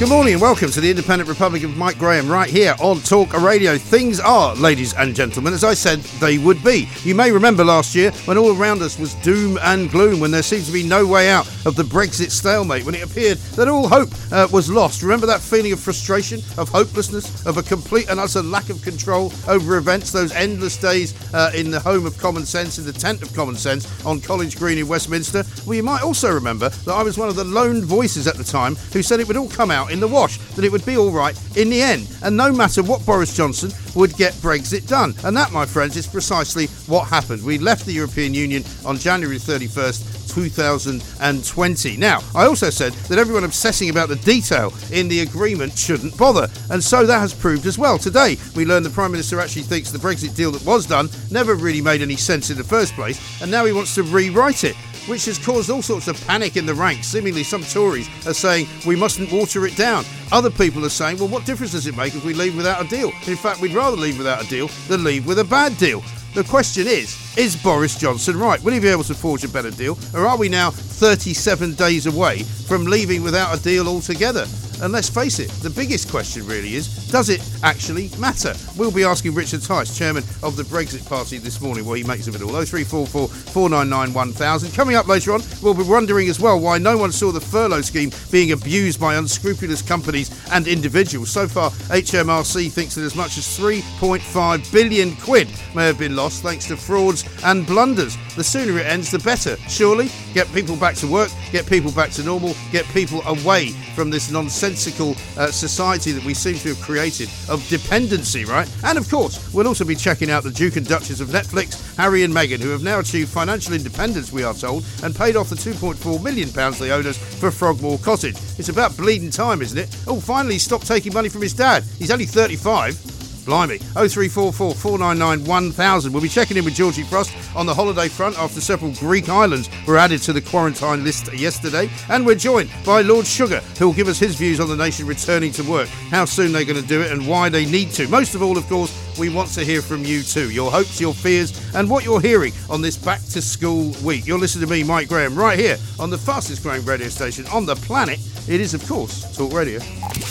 Good morning and welcome to the Independent Republic of Mike Graham right here on Talk Radio. Things are, ladies and gentlemen, as I said they would be. You may remember last year when all around us was doom and gloom, when there seemed to be no way out of the Brexit stalemate, when it appeared that all hope uh, was lost. Remember that feeling of frustration, of hopelessness, of a complete and utter lack of control over events, those endless days uh, in the home of common sense, in the tent of common sense on College Green in Westminster? Well, you might also remember that I was one of the lone voices at the time who said it would all come out in the wash, that it would be all right in the end. And no matter what Boris Johnson would get Brexit done. And that, my friends, is precisely what happened. We left the European Union on January 31st, 2020. Now, I also said that everyone obsessing about the detail in the agreement shouldn't bother, and so that has proved as well. Today, we learned the Prime Minister actually thinks the Brexit deal that was done never really made any sense in the first place, and now he wants to rewrite it which has caused all sorts of panic in the ranks. Seemingly, some Tories are saying we mustn't water it down. Other people are saying, well, what difference does it make if we leave without a deal? In fact, we'd rather leave without a deal than leave with a bad deal. The question is, is Boris Johnson right? Will he be able to forge a better deal? Or are we now 37 days away from leaving without a deal altogether? And let's face it, the biggest question really is does it actually matter? We'll be asking Richard Tice, chairman of the Brexit Party, this morning what he makes of it all. 0344 499 1000. Coming up later on, we'll be wondering as well why no one saw the furlough scheme being abused by unscrupulous companies and individuals. So far, HMRC thinks that as much as 3.5 billion quid may have been lost thanks to frauds and blunders. The sooner it ends, the better. Surely, get people back to work, get people back to normal, get people away from this nonsensical uh, society that we seem to have created of dependency, right? And of course, we'll also be checking out the Duke and Duchess of Netflix, Harry and Meghan, who have now achieved financial independence, we are told, and paid off the 2.4 million pounds they owed us for Frogmore Cottage. It's about bleeding time, isn't it? Oh, finally, he stopped taking money from his dad. He's only 35. Blimey. 0344 499 1000. We'll be checking in with Georgie Frost on the holiday front after several Greek islands were added to the quarantine list yesterday. And we're joined by Lord Sugar, who will give us his views on the nation returning to work, how soon they're going to do it, and why they need to. Most of all, of course, we want to hear from you too. Your hopes, your fears, and what you're hearing on this back to school week. You're listening to me, Mike Graham, right here on the fastest growing radio station on the planet. It is, of course, Talk Radio.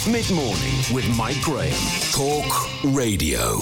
Mid morning with Mike Graham. Talk Radio.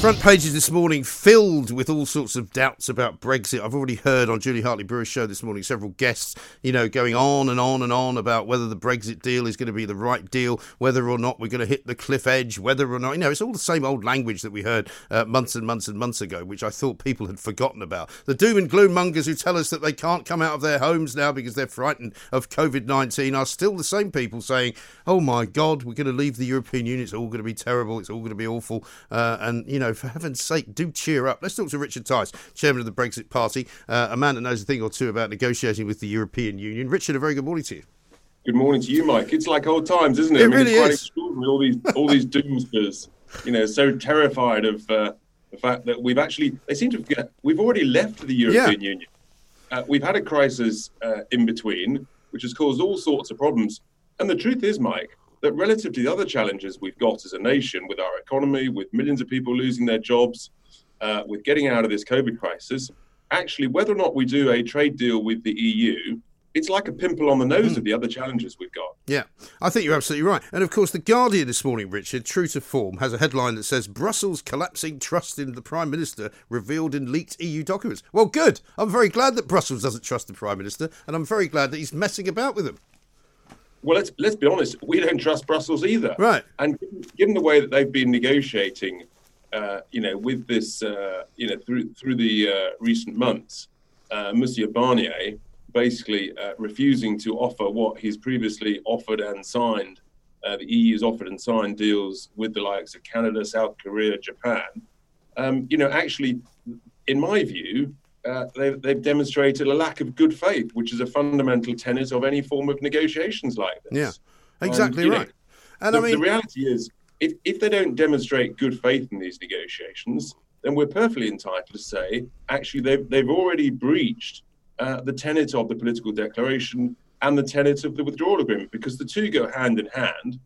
Front pages this morning filled with all sorts of doubts about Brexit. I've already heard on Julia Hartley Brewer's show this morning several guests, you know, going on and on and on about whether the Brexit deal is going to be the right deal, whether or not we're going to hit the cliff edge, whether or not, you know, it's all the same old language that we heard uh, months and months and months ago, which I thought people had forgotten about. The doom and gloom mongers who tell us that they can't come out of their homes now because they're frightened of COVID 19 are still the same people saying, oh my God, we're going to leave the European Union, it's all going to be terrible, it's all going to be awful. Uh, and, you know, for heaven's sake, do cheer up. Let's talk to Richard Tice, chairman of the Brexit Party, uh, a man that knows a thing or two about negotiating with the European Union. Richard, a very good morning to you. Good morning to you, Mike. It's like old times, isn't it? It I mean, really it's quite is. extraordinary. All these, all these doomsdayers, you know, so terrified of uh, the fact that we've actually, they seem to forget, we've already left the European Union. Uh, we've had a crisis uh, in between, which has caused all sorts of problems. And the truth is, Mike, that relative to the other challenges we've got as a nation with our economy, with millions of people losing their jobs, uh, with getting out of this COVID crisis, actually, whether or not we do a trade deal with the EU it's like a pimple on the nose mm. of the other challenges we've got. Yeah, I think you're absolutely right. And of course, The Guardian this morning, Richard, true to form, has a headline that says Brussels collapsing trust in the Prime Minister revealed in leaked EU documents. Well, good. I'm very glad that Brussels doesn't trust the Prime Minister, and I'm very glad that he's messing about with them. Well, let's let's be honest. We don't trust Brussels either. Right. And given the way that they've been negotiating, uh, you know, with this, uh, you know, through through the uh, recent months, uh, Monsieur Barnier basically uh, refusing to offer what he's previously offered and signed. Uh, the EU's offered and signed deals with the likes of Canada, South Korea, Japan. Um, you know, actually, in my view, uh, they've, they've, demonstrated a lack of good faith, which is a fundamental tenet of any form of negotiations like this. Yeah, exactly right. Know, and the, I mean, the reality is, if, if they don't demonstrate good faith in these negotiations, then we're perfectly entitled to say, actually, they've, they've already breached uh, the tenet of the political declaration and the tenet of the withdrawal agreement, because the two go hand in hand.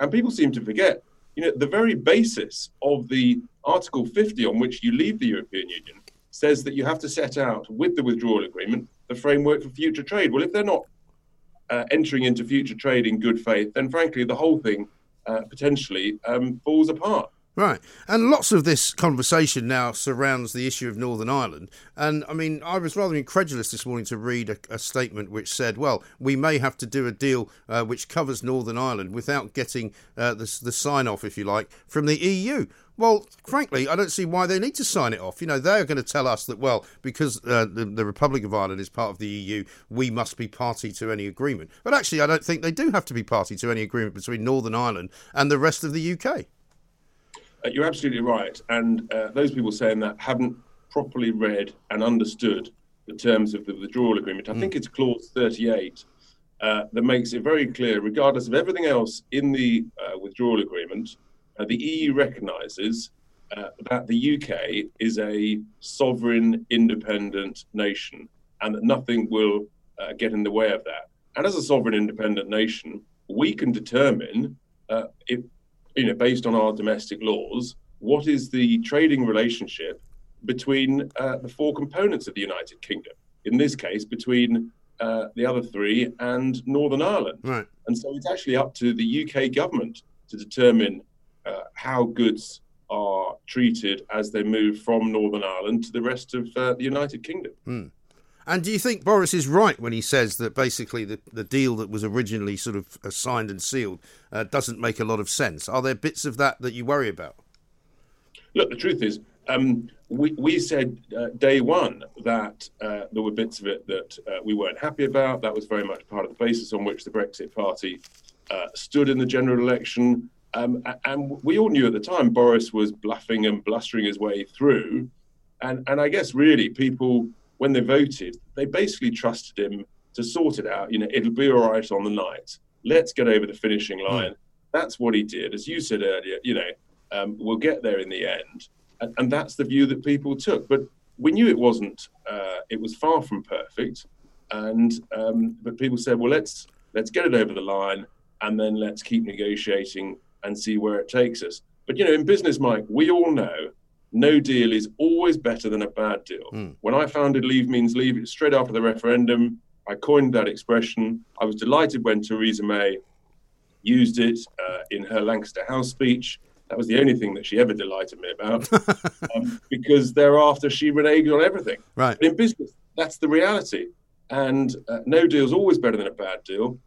And people seem to forget, you know, the very basis of the Article 50 on which you leave the European Union says that you have to set out with the withdrawal agreement the framework for future trade. Well, if they're not uh, entering into future trade in good faith, then frankly, the whole thing uh, potentially um, falls apart. Right. And lots of this conversation now surrounds the issue of Northern Ireland. And I mean, I was rather incredulous this morning to read a, a statement which said, well, we may have to do a deal uh, which covers Northern Ireland without getting uh, the, the sign off, if you like, from the EU. Well, frankly, I don't see why they need to sign it off. You know, they're going to tell us that, well, because uh, the, the, Republic of Ireland is part of the EU, we must be party to any agreement. But actually, I don't think they do have to be party to any agreement between Northern Ireland and the rest of the UK. Uh, you're absolutely right. And uh, those people saying that haven't properly read and understood the terms of the withdrawal agreement. I mm. think it's clause 38 uh, that makes it very clear, regardless of everything else in the uh, withdrawal agreement, uh, the EU recognises uh, that the UK is a sovereign, independent nation and that nothing will get in the way of that. And as a sovereign, independent nation, we can determine if you know, based on our domestic laws, what is the trading relationship between uh, the four components of the United Kingdom? In this case, between uh, the other three and Northern Ireland. Right. And so it's actually up to the UK government to determine uh, how goods are treated as they move from Northern Ireland to the rest of uh, the United Kingdom. Mm. And do you think Boris is right when he says that basically the, the deal that was originally sort of signed and sealed uh, doesn't make a lot of sense? Are there bits of that that you worry about? Look, the truth is, um, we, we said uh, day one that uh, there were bits of it that uh, we weren't happy about. That was very much part of the basis on which the Brexit Party uh, stood in the general election. Um, and we all knew at the time Boris was bluffing and blustering his way through. And, and I guess really people when they voted, they basically trusted him to sort it out. You know, it'll be all right on the night. Let's get over the finishing hmm. line. That's what he did. As you said earlier, you know, um, we'll get there in the end. And, and, that's the view that people took. But we knew it wasn't, uh, it was far from perfect. And, um, but people said, well, let's, let's get it over the line and then let's keep negotiating and see where it takes us. But, you know, in business, Mike, we all know no deal is always better than a bad deal. Mm. When I founded Leave Means Leave, it straight after the referendum, I coined that expression. I was delighted when Theresa May used it uh, in her Lancaster House speech. That was the only thing that she ever delighted me about, um, because thereafter she reneged on everything. Right. But in business, that's the reality. And uh, no deal is always better than a bad deal.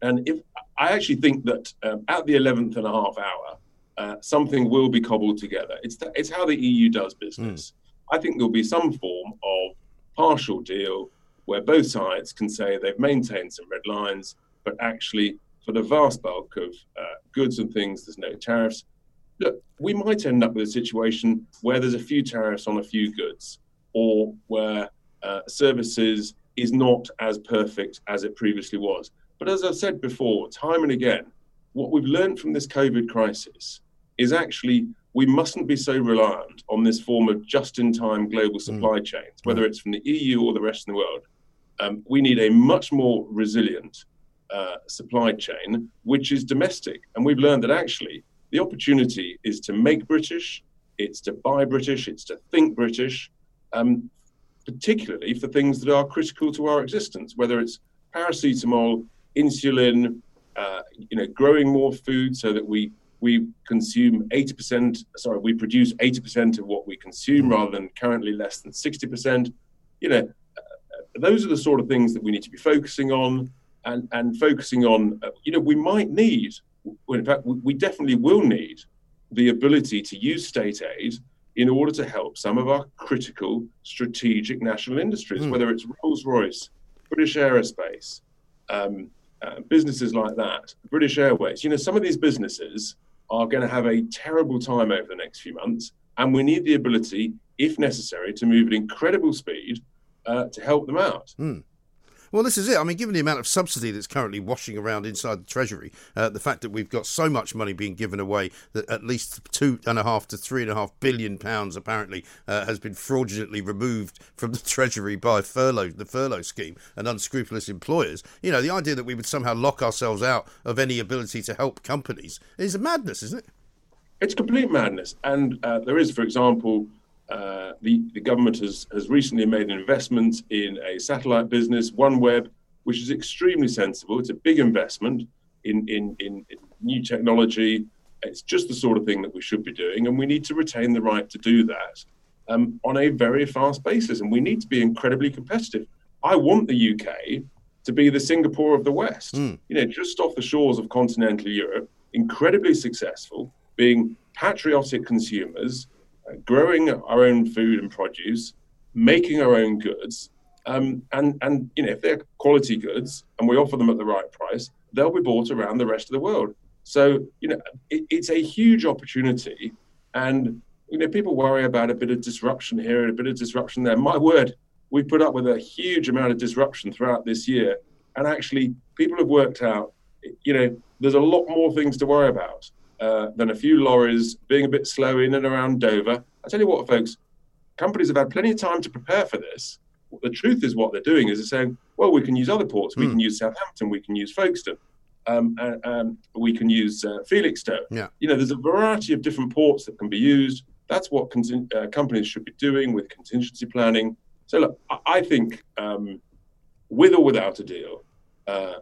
And if I actually think that um, at the 11th and a half hour, uh, something will be cobbled together. It's th- it's how the EU does business. Mm. I think there'll be some form of partial deal where both sides can say they've maintained some red lines, but actually, for the vast bulk of uh, goods and things, there's no tariffs. Look, we might end up with a situation where there's a few tariffs on a few goods, or where uh, services is not as perfect as it previously was. But as I've said before, time and again, what we've learned from this COVID crisis is actually we mustn't be so reliant on this form of just in time global mm. supply mm. chains, whether it's from the EU or the rest of the world. Um, we need a much more resilient uh, supply chain, which is domestic. And we've learned that actually the opportunity is to make British, it's to buy British, it's to think British, um, particularly for things that are critical to our existence, whether it's paracetamol, insulin, uh, you know, growing more food so that we we consume 80%, sorry, we produce 80% of what we consume rather than currently less than 60%. You know, uh, those are the sort of things that we need to be focusing on and, and focusing on, uh, you know, we might need, well, in fact, we, we definitely will need the ability to use state aid in order to help some of our critical strategic national industries, mm. whether it's Rolls Royce, British Aerospace, um, uh, businesses like that, British Airways. You know, some of these businesses are going to have a terrible time over the next few months. And we need the ability, if necessary, to move at incredible speed uh, to help them out. Mm. Well, this is it. I mean, given the amount of subsidy that's currently washing around inside the Treasury, uh, the fact that we've got so much money being given away that at least two and a half to three and a half billion pounds apparently uh, has been fraudulently removed from the Treasury by furlough, the furlough scheme, and unscrupulous employers. You know, the idea that we would somehow lock ourselves out of any ability to help companies is a madness, isn't it? It's complete madness. And uh, there is, for example, uh, the, the government has, has recently made an investment in a satellite business, OneWeb, which is extremely sensible. It's a big investment in, in, in, in new technology. It's just the sort of thing that we should be doing, and we need to retain the right to do that um, on a very fast basis. And we need to be incredibly competitive. I want the UK to be the Singapore of the West. Mm. You know, just off the shores of continental Europe, incredibly successful, being patriotic consumers, growing our own food and produce, making our own goods, um, and and you know if they're quality goods and we offer them at the right price, they'll be bought around the rest of the world. So you know it, it's a huge opportunity, and you know people worry about a bit of disruption here and a bit of disruption there. My word, we put up with a huge amount of disruption throughout this year, and actually people have worked out, you know, there's a lot more things to worry about uh, than a few lorries being a bit slow in and around Dover. I tell you what, folks, companies have had plenty of time to prepare for this. The truth is, what they're doing is they're saying, well, we can use other ports. We mm. can use Southampton. We can use Folkestone. Um, and, um, we can use uh, Felixstowe. Yeah. You know, there's a variety of different ports that can be used. That's what con- uh, companies should be doing with contingency planning. So, look, I, I think um, with or without a deal, uh,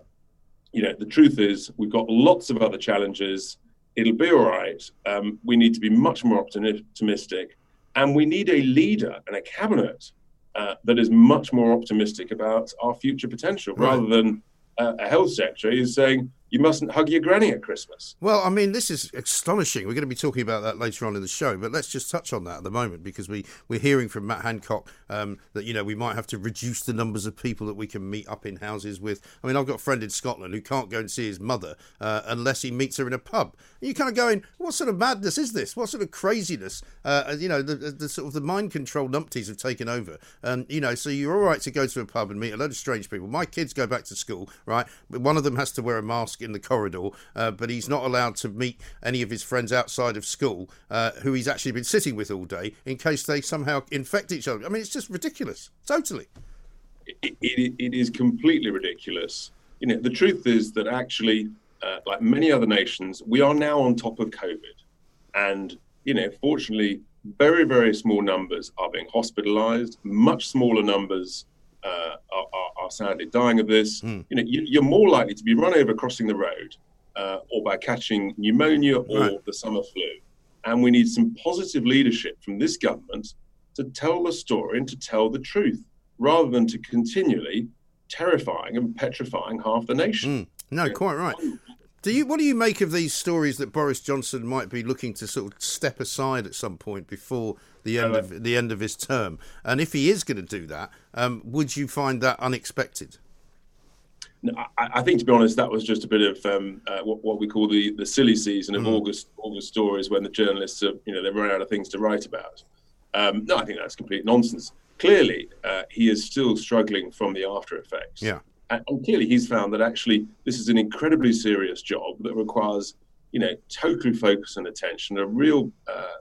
you know, the truth is we've got lots of other challenges it'll be all right. Um, we need to be much more optimistic, and we need a leader and a cabinet uh, that is much more optimistic about our future potential, right. rather than uh, a health secretary who's saying you mustn't hug your granny at Christmas. Well, I mean, this is astonishing. We're going to be talking about that later on in the show, but let's just touch on that at the moment because we, we're hearing from Matt Hancock um, that, you know, we might have to reduce the numbers of people that we can meet up in houses with. I mean, I've got a friend in Scotland who can't go and see his mother uh, unless he meets her in a pub. And you're kind of going, what sort of madness is this? What sort of craziness? Uh, you know, the, the, sort of the mind control numpties have taken over. And, you know, so you're all right to go to a pub and meet a load of strange people. My kids go back to school, right? One of them has to wear a mask in the corridor uh, but he's not allowed to meet any of his friends outside of school uh, who he's actually been sitting with all day in case they somehow infect each other. I mean, it's just ridiculous. Totally. it, it, it is completely ridiculous. You know, the truth is that actually, uh, like many other nations, we are now on top of COVID. And, you know, fortunately, very, very small numbers are being hospitalized, much smaller numbers uh, are, are, are, sadly dying of this. Mm. You know, you, are more likely to be run over crossing the road uh, or by catching pneumonia or right. the summer flu. And we need some positive leadership from this government to tell the story and to tell the truth rather than to continually terrifying and petrifying half the nation. Mm. No, quite right. Do you what do you make of these stories that Boris Johnson might be looking to sort of step aside at some point before the end of the end of his term? And if he is going to do that, um, would you find that unexpected? No, I, I, think, to be honest, that was just a bit of um, uh, what, what, we call the, the silly season of mm. August August stories when the journalists are, you know, they run out of things to write about. Um, no, I think that's complete nonsense. Clearly, uh, he is still struggling from the after effects. Yeah. And, clearly, he's found that actually this is an incredibly serious job that requires, you know, total focus and attention, a real, uh,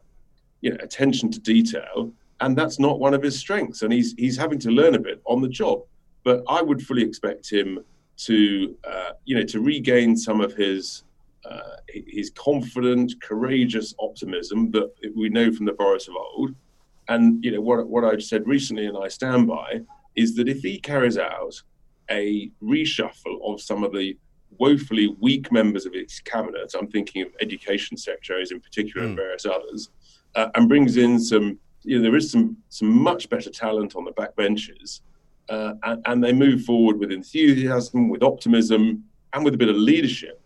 you know, attention to detail, and that's not one of his strengths. And he's he's having to learn a bit on the job. But I would fully expect him to uh, you know to regain some of his uh, his confident, courageous optimism that we know from the Boris of old. And you know what what I've said recently, and I stand by, is that if he carries out a reshuffle of some of the woefully weak members of its cabinet. I'm thinking of education secretaries in particular mm. and various others, uh, and brings in some. You know, there is some some much better talent on the backbenches, uh, and, and they move forward with enthusiasm, with optimism, and with a bit of leadership.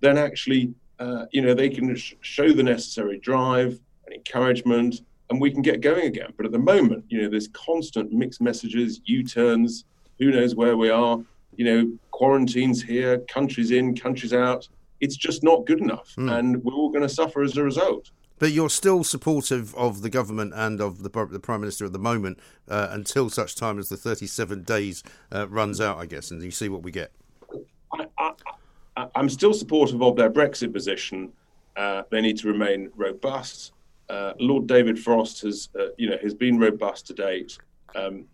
Then actually, uh, you know, they can sh- show the necessary drive and encouragement, and we can get going again. But at the moment, you know, there's constant mixed messages, U-turns. Who knows where we are? You know, quarantines here, countries in, countries out. It's just not good enough, mm. and we're all going to suffer as a result. But you're still supportive of the government and of the, the prime minister at the moment uh, until such time as the 37 days uh, runs out, I guess, and you see what we get. I, am still supportive of their Brexit position. Uh, they need to remain robust. Uh, Lord David Frost has, uh, you know, has been robust to date. Um,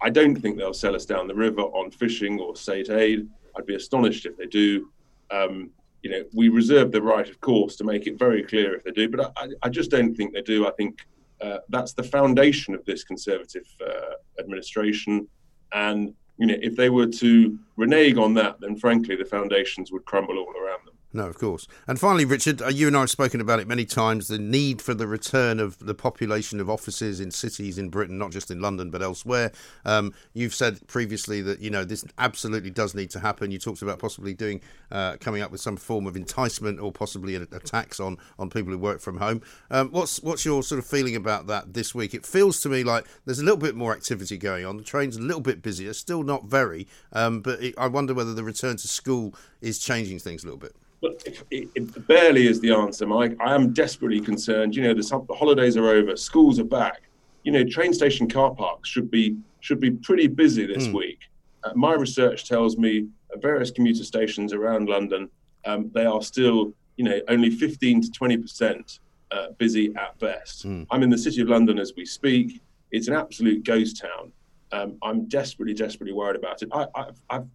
I don't think they'll sell us down the river on fishing or state aid. I'd be astonished if they do. Um, you know, we reserve the right, of course, to make it very clear if they do, but I, I just don't think they do. I think uh, that's the foundation of this Conservative uh, administration, and you know, if they were to renege on that, then frankly, the foundations would crumble all around them. No, of course. And finally, Richard, uh, you and I have spoken about it many times the need for the return of the population of offices in cities in Britain, not just in London, but elsewhere. Um, you've said previously that, you know, this absolutely does need to happen. You talked about possibly doing, uh, coming up with some form of enticement or possibly a, a tax on, on people who work from home. Um, what's, what's your sort of feeling about that this week? It feels to me like there's a little bit more activity going on. The train's a little bit busier, still not very, um, but it, I wonder whether the return to school is changing things a little bit. But it, it, barely is the answer, Mike. I am desperately concerned. You know, the, the holidays are over, schools are back. You know, train station car parks should be should be pretty busy this mm. week. Uh, my research tells me at various commuter stations around London, um, they are still, you know, only 15 to 20 percent uh, busy at best. Mm. I'm in the city of London as we speak. It's an absolute ghost town. Um, I'm desperately, desperately worried about it. I, I, I've,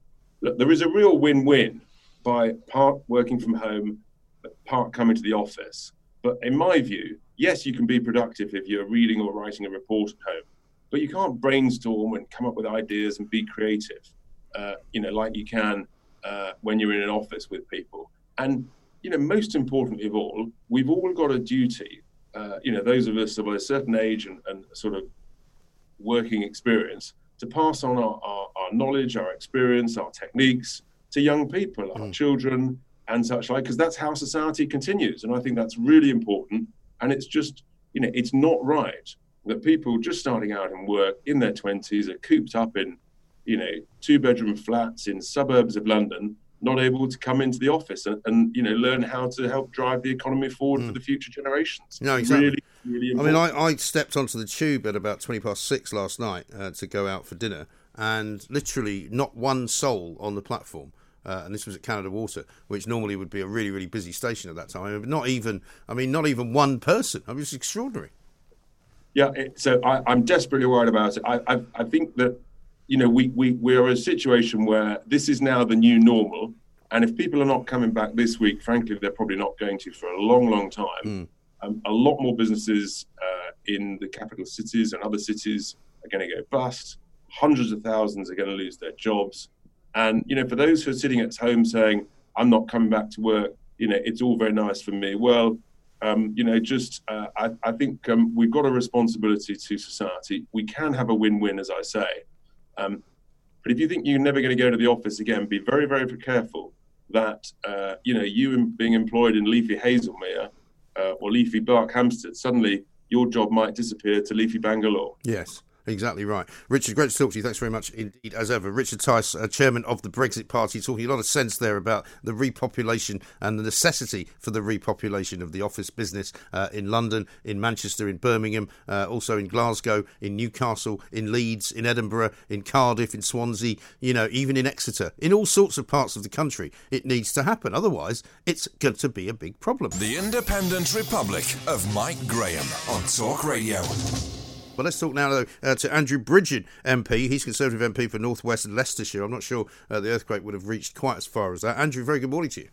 look, there is a real win-win by part working from home, part coming to the office. But in my view, yes, you can be productive if you're reading or writing a report at home, but you can't brainstorm and come up with ideas and be creative, uh, you know, like you can uh, when you're in an office with people. And you know, most importantly of all, we've all got a duty. Uh, you know, those of us of a certain age and, and sort of working experience to pass on our, our, our knowledge, our experience, our techniques, to young people, our mm. children, and such like, because that's how society continues. And I think that's really important. And it's just, you know, it's not right that people just starting out in work in their 20s are cooped up in, you know, two bedroom flats in suburbs of London, not able to come into the office and, and you know, learn how to help drive the economy forward mm. for the future generations. No, exactly. Really, really I mean, I, I, stepped onto the tube at about 20 past six last night uh, to go out for dinner, and literally not one soul on the platform. Uh, and this was at Canada Water, which normally would be a really, really busy station at that time. Not even, I mean, not even one person. I mean, it's extraordinary. Yeah, it, so I, am desperately worried about it. I, I, I, think that, you know, we, we, we're in a situation where this is now the new normal. And if people are not coming back this week, frankly, they're probably not going to for a long, long time. Mm. Um, a lot more businesses uh, in the capital cities and other cities are going to go bust. Hundreds of thousands are going to lose their jobs. And you know, for those who are sitting at home saying, "I'm not coming back to work," you know, it's all very nice for me. Well, um, you know, just uh, I, I, think um, we've got a responsibility to society. We can have a win-win, as I say. Um, but if you think you're never going to go to the office again, be very, very careful that uh, you know you being employed in leafy Haslemere uh, or leafy Berkhamsted, suddenly your job might disappear to leafy Bangalore. Yes. Exactly right. Richard, great to talk to you. Thanks very much indeed, as ever. Richard Tice, uh, chairman of the Brexit Party, talking a lot of sense there about the repopulation and the necessity for the repopulation of the office business uh, in London, in Manchester, in Birmingham, uh, also in Glasgow, in Newcastle, in Leeds, in Edinburgh, in Cardiff, in Swansea, you know, even in Exeter, in all sorts of parts of the country. It needs to happen. Otherwise, it's going to be a big problem. The Independent Republic of Mike Graham on Talk Radio. Well, let's talk now though, uh, to Andrew Bridgen, MP. He's Conservative MP for North West Leicestershire. I'm not sure uh, the earthquake would have reached quite as far as that. Andrew, very good morning to you.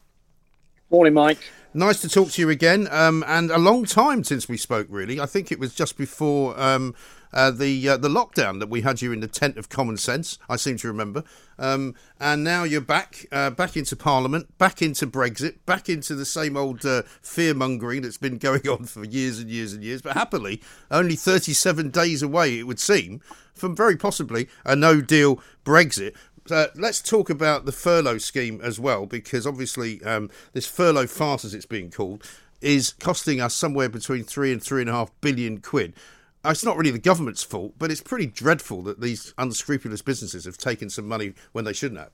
Morning, Mike. Nice to talk to you again, um, and a long time since we spoke. Really, I think it was just before um, uh, the uh, the lockdown that we had you in the tent of common sense. I seem to remember, um, and now you're back uh, back into Parliament, back into Brexit, back into the same old uh, fear mongering that's been going on for years and years and years. But happily, only 37 days away, it would seem, from very possibly a no deal Brexit. Uh, let's talk about the furlough scheme as well, because obviously um, this furlough farce, as it's being called, is costing us somewhere between three and three and a half billion quid. It's not really the government's fault, but it's pretty dreadful that these unscrupulous businesses have taken some money when they shouldn't have.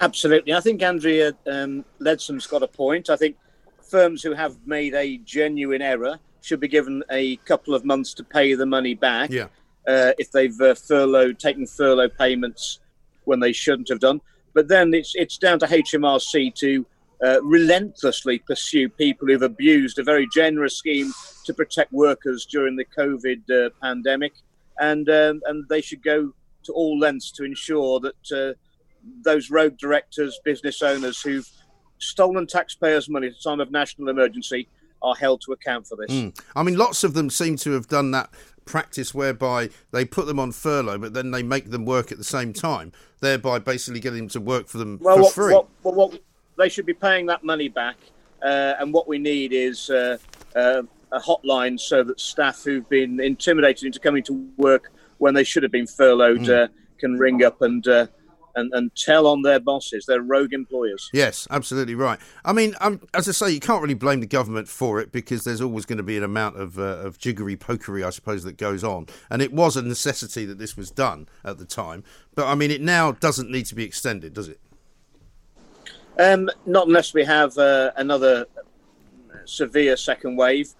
Absolutely. I think Andrea um, Leadsom's got a point. I think firms who have made a genuine error should be given a couple of months to pay the money back. Yeah. Uh, if they've uh, furloughed, taken furlough payments when they shouldn't have done. But then it's it's down to HMRC to uh, relentlessly pursue people who've abused a very generous scheme to protect workers during the COVID uh, pandemic, and um, and they should go to all lengths to ensure that uh, those rogue directors, business owners who've stolen taxpayers' money at a time of national emergency are held to account for this. Mm. I mean, lots of them seem to have done that practice whereby they put them on furlough, but then they make them work at the same time, thereby basically getting them to work for them well, for what, free. What, what, what, they should be paying that money back, uh, and what we need is uh, uh, a hotline so that staff who've been intimidated into coming to work when they should have been furloughed mm. can ring up and uh, and, and tell on their bosses, their rogue employers. Yes, absolutely right. I mean, um, as I say, you can't really blame the government for it because there's always going to be an amount of, uh, of jiggery pokery, I suppose, that goes on. And it was a necessity that this was done at the time. But I mean, it now doesn't need to be extended, does it? Um, not unless we have uh, another severe second wave.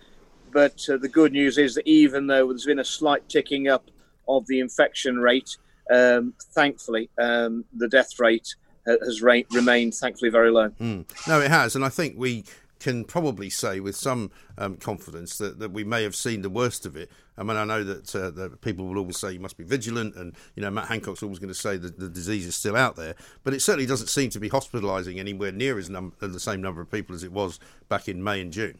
But uh, the good news is that even though there's been a slight ticking up of the infection rate, um, thankfully, um, the death rate has ra- remained thankfully very low. Mm. No, it has, and I think we can probably say with some um, confidence that, that we may have seen the worst of it. I mean, I know that, uh, that people will always say you must be vigilant, and you know Matt Hancock's always going to say that the disease is still out there, but it certainly doesn't seem to be hospitalising anywhere near as num- the same number of people as it was back in May and June.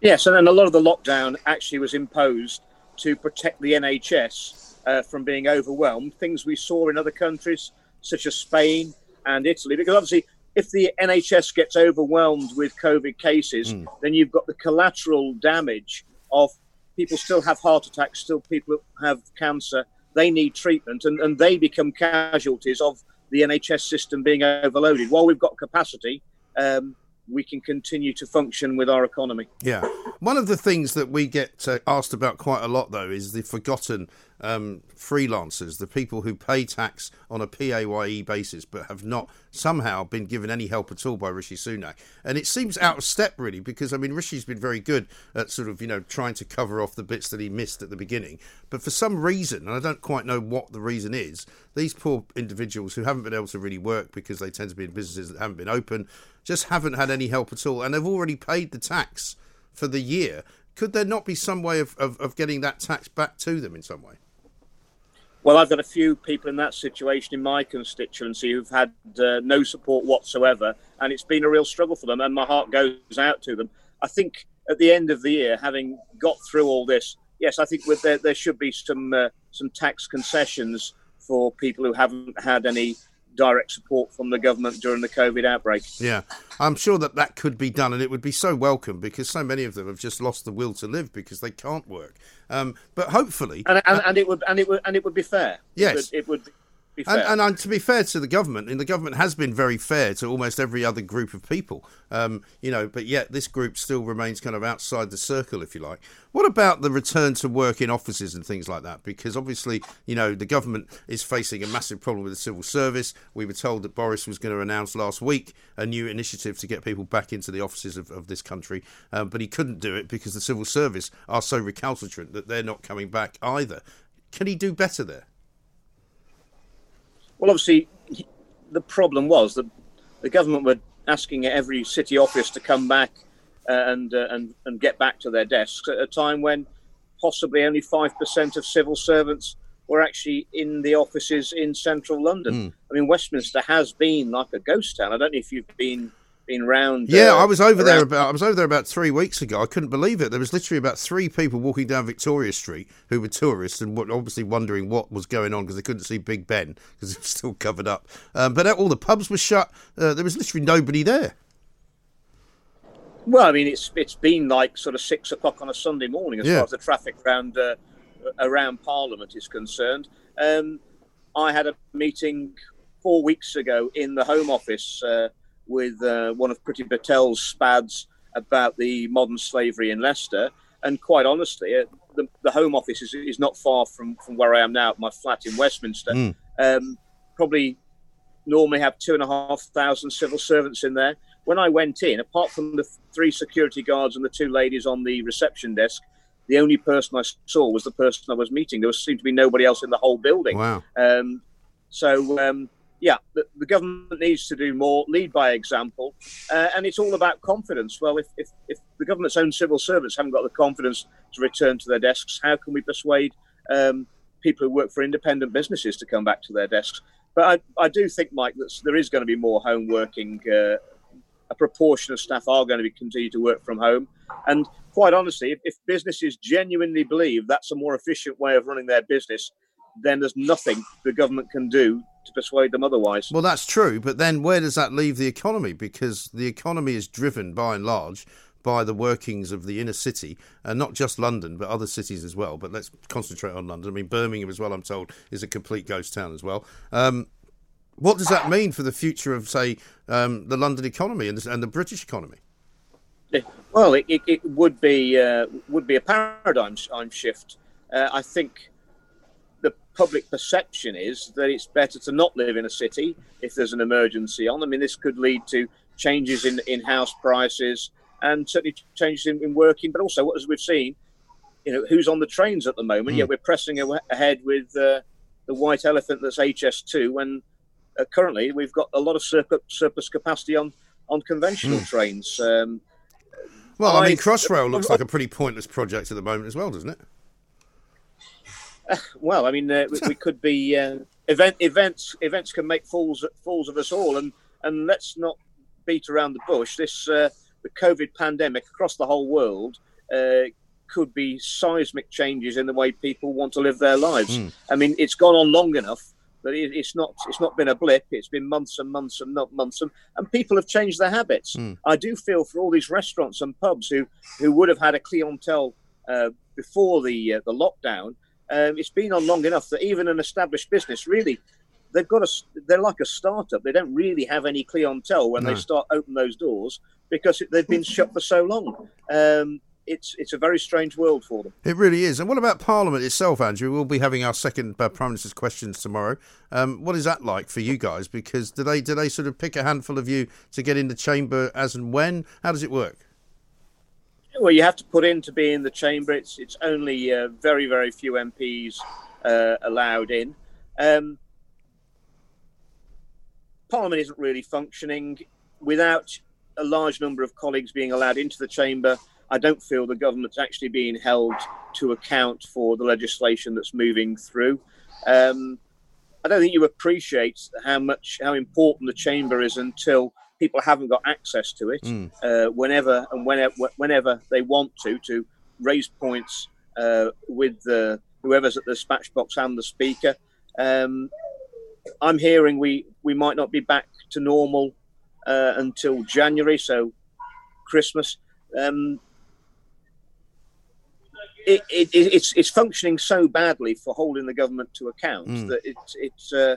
Yes, and then a lot of the lockdown actually was imposed to protect the NHS uh, from being overwhelmed. Things we saw in other countries, such as Spain and Italy, because obviously, if the NHS gets overwhelmed with COVID cases, mm. then you've got the collateral damage of people still have heart attacks, still people have cancer. They need treatment, and, and they become casualties of the NHS system being overloaded. While we've got capacity, um, we can continue to function with our economy. Yeah. One of the things that we get uh, asked about quite a lot, though, is the forgotten um, freelancers, the people who pay tax on a PAYE basis but have not somehow been given any help at all by Rishi Sunak. And it seems out of step, really, because, I mean, Rishi's been very good at sort of, you know, trying to cover off the bits that he missed at the beginning. But for some reason, and I don't quite know what the reason is, these poor individuals who haven't been able to really work because they tend to be in businesses that haven't been open just haven't had any help at all. And they've already paid the tax for the year. Could there not be some way of, of, of getting that tax back to them in some way? Well, I've got a few people in that situation in my constituency who've had uh, no support whatsoever, and it's been a real struggle for them. And my heart goes out to them. I think at the end of the year, having got through all this, yes, I think there, there should be some uh, some tax concessions for people who haven't had any direct support from the government during the COVID outbreak. Yeah, I'm sure that that could be done, and it would be so welcome because so many of them have just lost the will to live because they can't work. Um, but hopefully, and, and, uh, and, it would and it would and it would be fair. Yes, it would, it would and, and, and, to be fair to the government, and the government has been very fair to almost every other group of people, um, you know, but yet this group still remains kind of outside the circle, if you like. What about the return to work in offices and things like that? Because obviously, you know, the government is facing a massive problem with the civil service. We were told that Boris was going to announce last week a new initiative to get people back into the offices of, of this country, um, but he couldn't do it because the civil service are so recalcitrant that they're not coming back either. Can he do better there? Well, obviously, the problem was that the government were asking every city office to come back uh, and, uh, and and get back to their desks at a time when possibly only five percent of civil servants were actually in the offices in central London. Mm. I mean, Westminster has been like a ghost town. I don't know if you've been been round. Yeah, uh, I was over there about I was over there about three weeks ago. I couldn't believe it. There was literally about three people walking down Victoria Street who were tourists and were obviously wondering what was going on because they couldn't see Big Ben because it was still covered up. Um, but all the pubs were shut. Uh, there was literally nobody there. Well, I mean, it's it's been like sort of six o'clock on a Sunday morning as yeah. far as the traffic around uh, around Parliament is concerned. Um, I had a meeting four weeks ago in the Home Office uh, with uh, one of Priti Patel's SPADs about the modern slavery in Leicester. And quite honestly, uh, the, the, Home Office is, is not far from, from where I am now at my flat in Westminster. Mm. Um, probably normally have two and a half thousand civil servants in there. When I went in, apart from the three security guards and the two ladies on the reception desk, the only person I saw was the person I was meeting. There was, seemed to be nobody else in the whole building. Wow. Um, so um, yeah, the, the, government needs to do more, lead by example, uh, and it's all about confidence. Well, if, if, if, the government's own civil servants haven't got the confidence to return to their desks, how can we persuade um, people who work for independent businesses to come back to their desks? But I, I do think, Mike, that there is going to be more home working. Uh, a proportion of staff are going to be continue to work from home, and quite honestly, if, if businesses genuinely believe that's a more efficient way of running their business, then there's nothing the government can do to persuade them otherwise. Well, that's true, but then where does that leave the economy? Because the economy is driven by and large by the workings of the inner city, and not just London, but other cities as well. But let's concentrate on London. I mean, Birmingham as well, I'm told, is a complete ghost town as well. Um, what does that mean for the future of, say, um, the London economy and the, and the British economy? Well, it, it, it would be uh, would be a paradigm shift. Uh, I think public perception is that it's better to not live in a city if there's an emergency on. I mean, this could lead to changes in, in house prices and certainly changes in, in working, but also, what as we've seen, you know, who's on the trains at the moment. Mm. Yet we're pressing ahead with uh, the white elephant that's HS2 when uh, currently we've got a lot of surplus, surplus capacity on, on conventional mm. trains. Um, well, I, I mean, Crossrail looks like a pretty pointless project at the moment as well, doesn't it? well, I mean, uh, we, we, could be uh, event events. Events can make fools fools of us all, and and let's not beat around the bush. This uh, the COVID pandemic across the whole world uh, could be seismic changes in the way people want to live their lives. Mm. I mean, it's gone on long enough but it, it's not it's not been a blip. It's been months and months and not months, and, and people have changed their habits. Mm. I do feel for all these restaurants and pubs who who would have had a clientele uh, before the uh, the lockdown um, it's been on long enough that even an established business really they've got a they're like a startup they don't really have any clientele when no. they start open those doors because they've been shut for so long um, it's it's a very strange world for them. It really is. And what about Parliament itself, Andrew? We'll be having our second uh, Prime Minister's questions tomorrow. Um, what is that like for you guys? Because do they do they sort of pick a handful of you to get in the chamber as and when? How does it work? Well, you have to put in to be in the chamber. It's it's only uh, very very few MPs uh, allowed in. Um, Parliament isn't really functioning without a large number of colleagues being allowed into the chamber. I don't feel the government's actually being held to account for the legislation that's moving through. Um, I don't think you appreciate how much how important the chamber is until people haven't got access to it mm. uh, whenever and whenever whenever they want to to raise points uh, with the, whoever's at the dispatch box and the speaker. Um, I'm hearing we we might not be back to normal uh, until January, so Christmas. Um, it, it, it's it's functioning so badly for holding the government to account mm. that it's it's uh,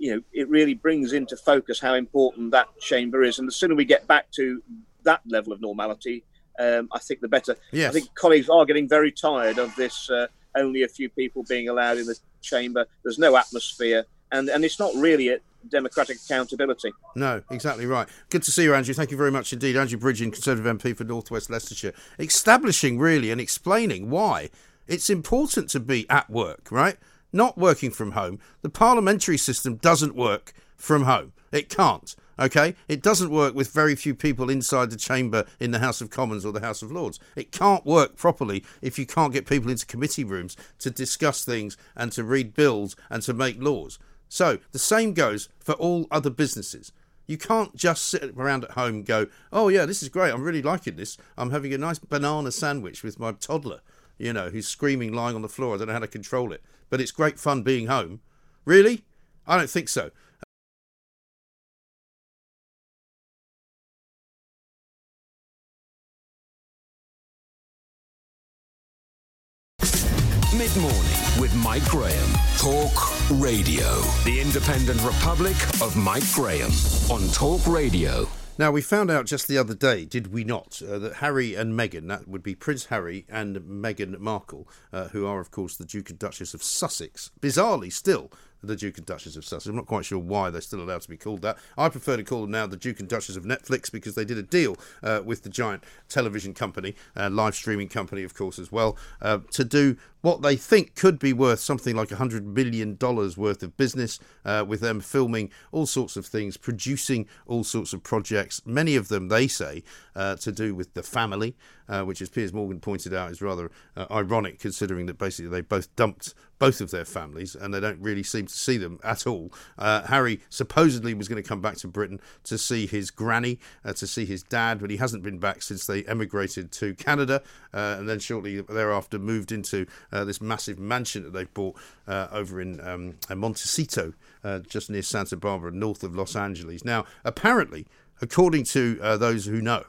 you know, it really brings into focus how important that chamber is. And the sooner we get back to that level of normality, um, I think the better. Yes. I think colleagues are getting very tired of this. Uh, only a few people being allowed in the chamber. There's no atmosphere, and and it's not really a democratic accountability. No, exactly right. Good to see you, Andrew. Thank you very much indeed, Andrew Bridgen, Conservative MP for North West Leicestershire, establishing really and explaining why it's important to be at work, right? Not working from home. The parliamentary system doesn't work from home. It can't. Okay? It doesn't work with very few people inside the chamber in the House of Commons or the House of Lords. It can't work properly if you can't get people into committee rooms to discuss things and to read bills and to make laws. So the same goes for all other businesses. You can't just sit around at home and go, oh, yeah, this is great. I'm really liking this. I'm having a nice banana sandwich with my toddler, you know, who's screaming, lying on the floor. I don't know how to control it. But it's great fun being home. Really? I don't think so. Mid morning with Mike Graham. Talk Radio. The Independent Republic of Mike Graham on Talk Radio. Now, we found out just the other day, did we not, uh, that Harry and Meghan, that would be Prince Harry and Meghan Markle, uh, who are, of course, the Duke and Duchess of Sussex, bizarrely still the Duke and Duchess of Sussex. I'm not quite sure why they're still allowed to be called that. I prefer to call them now the Duke and Duchess of Netflix because they did a deal uh, with the giant television company, uh, live streaming company, of course, as well, uh, to do what they think could be worth something like $100 million worth of business, uh, with them filming all sorts of things, producing all sorts of projects, many of them, they say, uh, to do with the family, uh, which, as Piers Morgan pointed out, is rather uh, ironic considering that basically they both dumped both of their families and they don't really seem to see them at all. Uh, Harry supposedly was going to come back to Britain to see his granny, uh, to see his dad, but he hasn't been back since they emigrated to Canada and then shortly thereafter moved into uh, this massive mansion that they've bought uh, over in um, Montecito, uh, just near Santa Barbara, north of Los Angeles. Now, apparently, according to uh, those who know,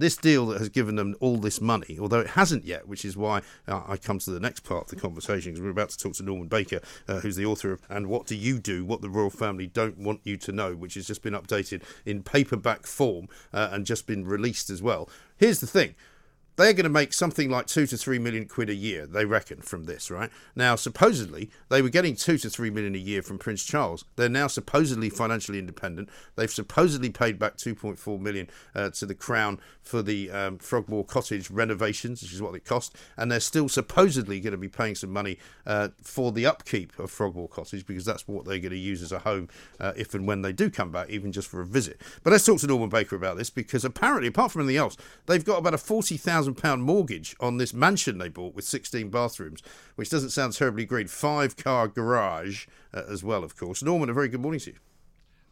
this deal that has given them all this money, although it hasn't yet, which is why uh, I come to the next part of the conversation because we're about to talk to Norman Baker, uh, who's the author of And What Do You Do? What the Royal Family Don't Want You to Know, which has just been updated in paperback form uh, and just been released as well. Here's the thing they're going to make something like two to three million quid a year, they reckon, from this, right? Now, supposedly, they were getting two to three million a year from Prince Charles. They're now supposedly financially independent. They've supposedly paid back 2.4 million uh, to the Crown for the um, Frogmore Cottage renovations, which is what it cost. And they're still supposedly going to be paying some money uh, for the upkeep of Frogmore Cottage because that's what they're going to use as a home uh, if and when they do come back, even just for a visit. But let's talk to Norman Baker about this because apparently, apart from anything else, they've got about a 40,000 £1,000 mortgage on this mansion they bought with 16 bathrooms, which doesn't sound terribly great. Five car garage uh, as well, of course. Norman, a very good morning to you.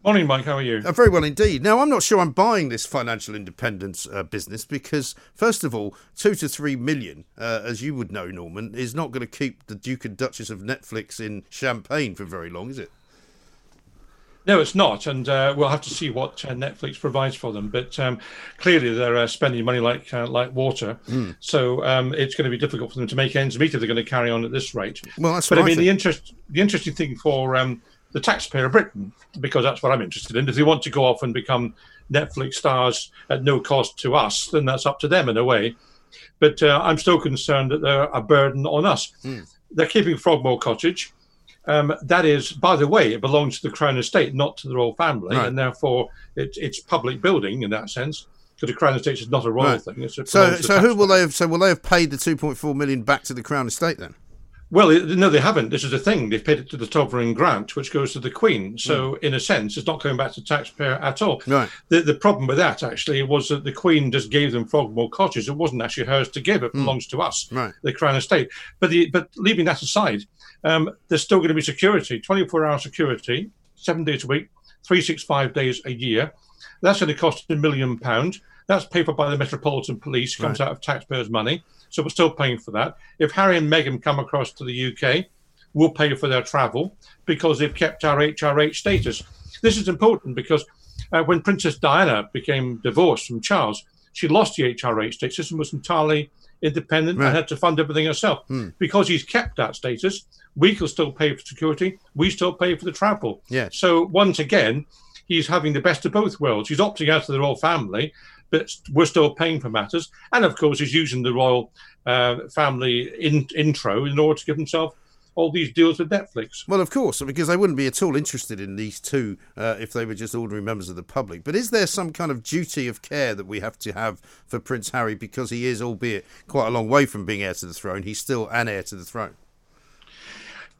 Morning, Mike. How are you? Uh, very well indeed. Now, I'm not sure I'm buying this financial independence uh, business because, first of all, two to three million, uh, as you would know, Norman, is not going to keep the Duke and Duchess of Netflix in Champagne for very long, is it? No, it's not, and uh, we'll have to see what uh, Netflix provides for them. But um, clearly, they're uh, spending money like uh, like water, mm. so um, it's going to be difficult for them to make ends meet if they're going to carry on at this rate. Well, that's. But I mean, the interest, the interesting thing for um, the taxpayer of Britain, because that's what I'm interested in. If they want to go off and become Netflix stars at no cost to us, then that's up to them in a way. But uh, I'm still concerned that they're a burden on us. Mm. They're keeping Frogmore Cottage um, that is, by the way, it belongs to the Crown Estate, not to the royal family, right. and therefore it, it's public building in that sense. Because the Crown Estate is not a royal right. thing. It's a, so, so who will they have? So, will they have paid the two point four million back to the Crown Estate then? Well, no, they haven't. This is the thing. They've paid it to the sovereign grant, which goes to the Queen. So, mm. in a sense, it's not going back to the taxpayer at all. Right. The, the problem with that, actually, was that the Queen just gave them Frogmore Cottage. It wasn't actually hers to give. It mm. belongs to us, right. the Crown Estate. But the, but leaving that aside, um, there's still going to be security, 24 hour security, seven days a week, 365 days a year. That's going to cost a million pounds. That's paid for by the Metropolitan Police, comes right. out of taxpayers' money. So we're still paying for that. If Harry and Meghan come across to the UK, we'll pay for their travel because they've kept our HRH status. This is important because uh, when Princess Diana became divorced from Charles, she lost the HRH status and was entirely independent right. and had to fund everything herself. Hmm. Because he's kept that status, we can still pay for security, we still pay for the travel. Yeah. So once again, he's having the best of both worlds. He's opting out of the royal family, but we're still paying for matters. And of course, he's using the royal uh, family in, intro in order to give himself all these deals with Netflix. Well, of course, because they wouldn't be at all interested in these two uh, if they were just ordinary members of the public. But is there some kind of duty of care that we have to have for Prince Harry because he is, albeit quite a long way from being heir to the throne, he's still an heir to the throne?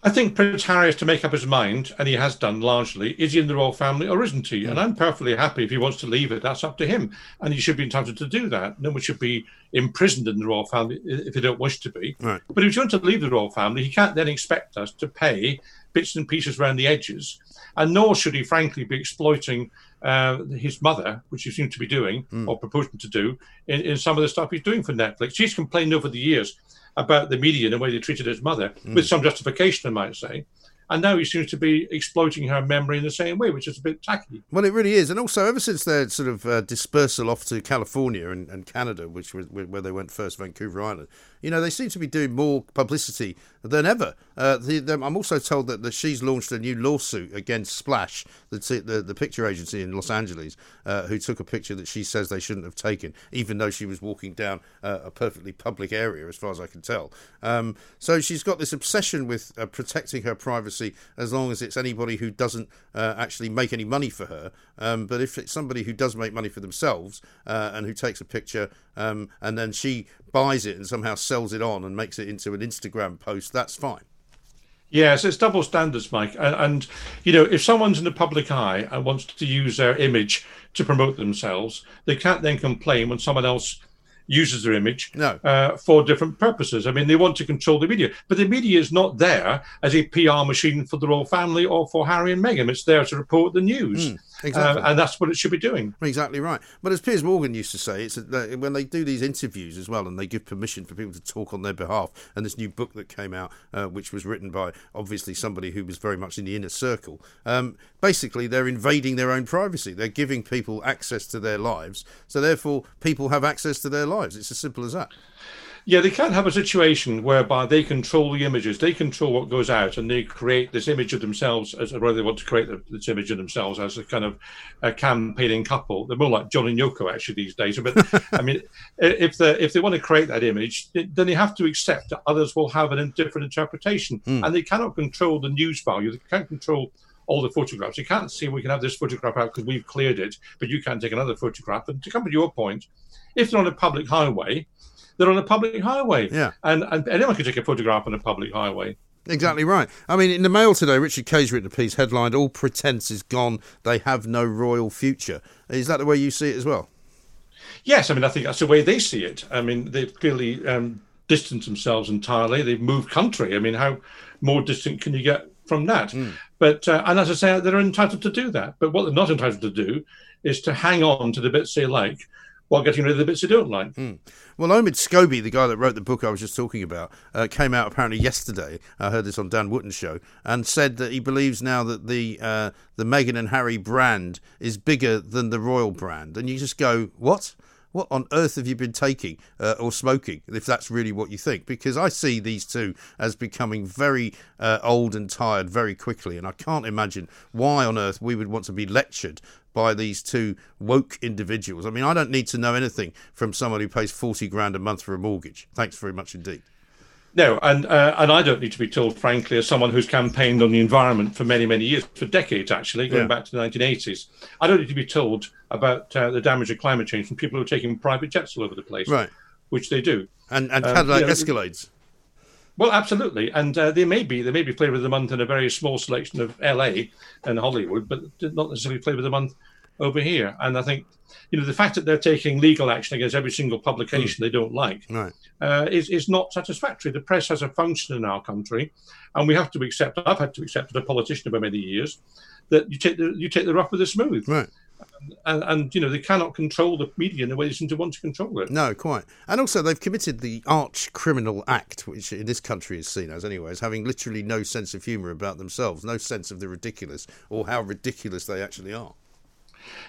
I think Prince Harry has to make up his mind, and he has done largely. Is he in the royal family or isn't he? And hmm. I'm perfectly happy if he wants to leave it. That's up to him, and he should be entitled to do that. No one should be imprisoned in the royal family if they don't wish to be. Right. But if he wants to leave the royal family, he can't then expect us to pay bits and pieces around the edges. And nor should he, frankly, be exploiting uh, his mother, which he seems to be doing Hmm. or proposing to do, in, in some of the stuff he's doing for Netflix. She's complained over the years about the media and the way they treated his mother, Hmm. with some justification, I might say. And now he seems to be exploiting her memory in the same way, which is a bit tacky. Well, it really is, and also ever since their sort of uh, dispersal off to California and, and Canada, which was where they went first, Vancouver Island, you know, they seem to be doing more publicity than ever. Uh, the, the, I'm also told that, that she's launched a new lawsuit against Splash, the the, the picture agency in Los Angeles, uh, who took a picture that she says they shouldn't have taken, even though she was walking down uh, a perfectly public area, as far as I can tell. Um, so she's got this obsession with uh, protecting her privacy as long as it's anybody who doesn't uh, actually make any money for her. Um, but if it's somebody who does make money for themselves uh, and who takes a picture um, and then she buys it and somehow sells it on and makes it into an Instagram post, that's fine. Yes, it's double standards, Mike. And, and, you know, if someone's in the public eye and wants to use their image to promote themselves, they can't then complain when someone else uses their image No. uh, for different purposes. I mean, they want to control the media, but the media is not there as a PR machine for the royal family or for Harry and Meghan. It's there to report the news. Exactly. Uh, and that's what it should be doing. Exactly right. But as Piers Morgan used to say, it's that when they do these interviews as well, and they give permission for people to talk on their behalf. And this new book that came out, uh, which was written by obviously somebody who was very much in the inner circle. Um, basically, they're invading their own privacy. They're giving people access to their lives, so therefore people have access to their lives. It's as simple as that. Yeah, they can't have a situation whereby they control the images, they control what goes out, and they create this image of themselves as or they want to create this image of themselves as a kind of a campaigning couple. They're more like John and Yoko actually these days. But I mean, if they if they want to create that image, then they have to accept that others will have a different interpretation, hmm. and they cannot control the news value. They can't control all the photographs. You can't say we can have this photograph out because we've cleared it, but you can't take another photograph. And to come to your point, if they're on a public highway, they're on a public highway. Yeah. And, and anyone can take a photograph on a public highway. Exactly right. I mean, in the Mail today, Richard Kay's written a piece headlined "All pretense is gone. They have no royal future." Is that the way you see it as well? Yes, I mean, I think that's the way they see it. I mean, they've clearly um, distanced themselves entirely. They've moved country. I mean, how more distant can you get from that? But, uh, and as I say, they're entitled to do that. But what they're not entitled to do is to hang on to the bits they like while getting rid of the bits they don't like. Well, Omid Scobie, the guy that wrote the book I was just talking about, uh, came out apparently yesterday. I heard this on Dan Wootton's show, and said that he believes now that the uh, the Meghan and Harry brand is bigger than the royal brand. And you just go, what? What on earth have you been taking uh, or smoking, if that's really what you think? Because I see these two as becoming very uh, old and tired very quickly, and I can't imagine why on earth we would want to be lectured by these two woke individuals. I mean, I don't need to know anything from someone who pays 40 grand a month for a mortgage. Thanks very much indeed. No, and uh, and I don't need to be told, frankly, as someone who's campaigned on the environment for many, many years, for decades actually, going Yeah. back to the 1980s. I don't need to be told about uh, the damage of climate change from people who are taking private jets all over the place, Right. which they do. And, and Um, Cadillac you know, Escalades. Well, absolutely, and uh, they may be they may be flavour of the month in a very small selection of LA and Hollywood, but not necessarily flavour of the month over here. And I think you know the fact that they're taking legal action against every single publication they don't like Right. uh, is is not satisfactory. The press has a function in our country, and we have to accept. I've had to accept as a politician over many years that you take the you take the rough with the smooth, Right. and, and you know they cannot control the media in the way they seem to want to control it. No, quite. And also, they've committed the arch criminal act, which in this country is seen as, anyway, as having literally no sense of humour about themselves, no sense of the ridiculous or how ridiculous they actually are.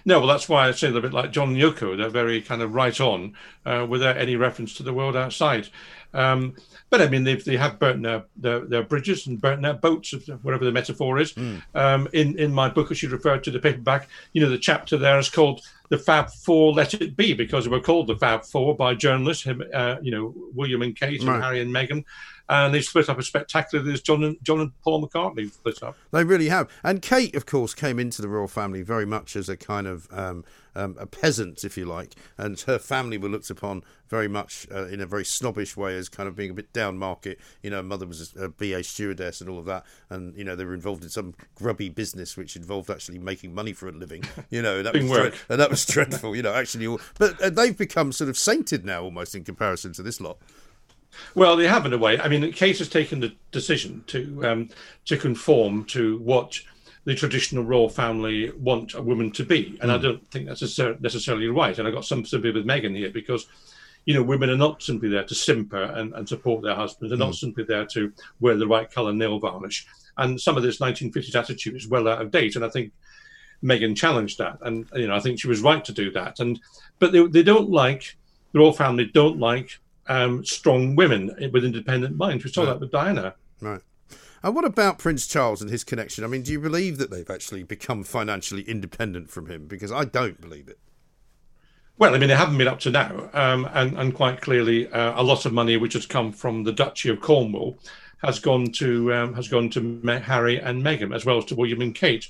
No, well, that's why I say they're a bit like John and Yoko. They're very kind of right on uh, without any reference to the world outside. Um, but I mean, they've, they have burnt their, their, their bridges and burnt their boats, whatever the metaphor is. Um, in, in my book, as you referred to the paperback, you know, the chapter there is called The Fab Four Let It Be, because they were called the Fab Four by journalists, him, uh, you know, William and Kate Right. and Harry and Meghan. And they split up as spectacularly as John and John and Paul McCartney split up. They really have. And Kate, of course, came into the royal family very much as a kind of um, um, a peasant, if you like, and her family were looked upon very much uh, in a very snobbish way as kind of being a bit down market. You know, her mother was a, a BA stewardess and all of that, and you know they were involved in some grubby business which involved actually making money for a living. You know, that was work. Dre- and that was dreadful. You know, actually, but uh, they've become sort of sainted now almost in comparison to this lot. Well, they have in a way. I mean, Kate has taken the decision to um, to conform to what the traditional royal family want a woman to be, and mm. I hmm. don't think that's necessarily right. And I got some sympathy with Meghan here because, you know, women are not simply there to simper and, and support their husbands. They're mm. not hmm. simply there to wear the right colour nail varnish. And some of this 1950s attitude is well out of date. And I think Meghan challenged that, and you know, I think she was right to do that. And but they they don't like the royal family don't like um, strong women with independent minds. We saw right. that with Diana. Right. And what about Prince Charles and his connection? I mean, do you believe that they've actually become financially independent from him? Because I don't believe it. Well, I mean, they haven't been up to now, um, and and quite clearly, uh, a lot of money which has come from the Duchy of Cornwall has gone to um, has gone to Harry and Meghan as well as to William and Kate.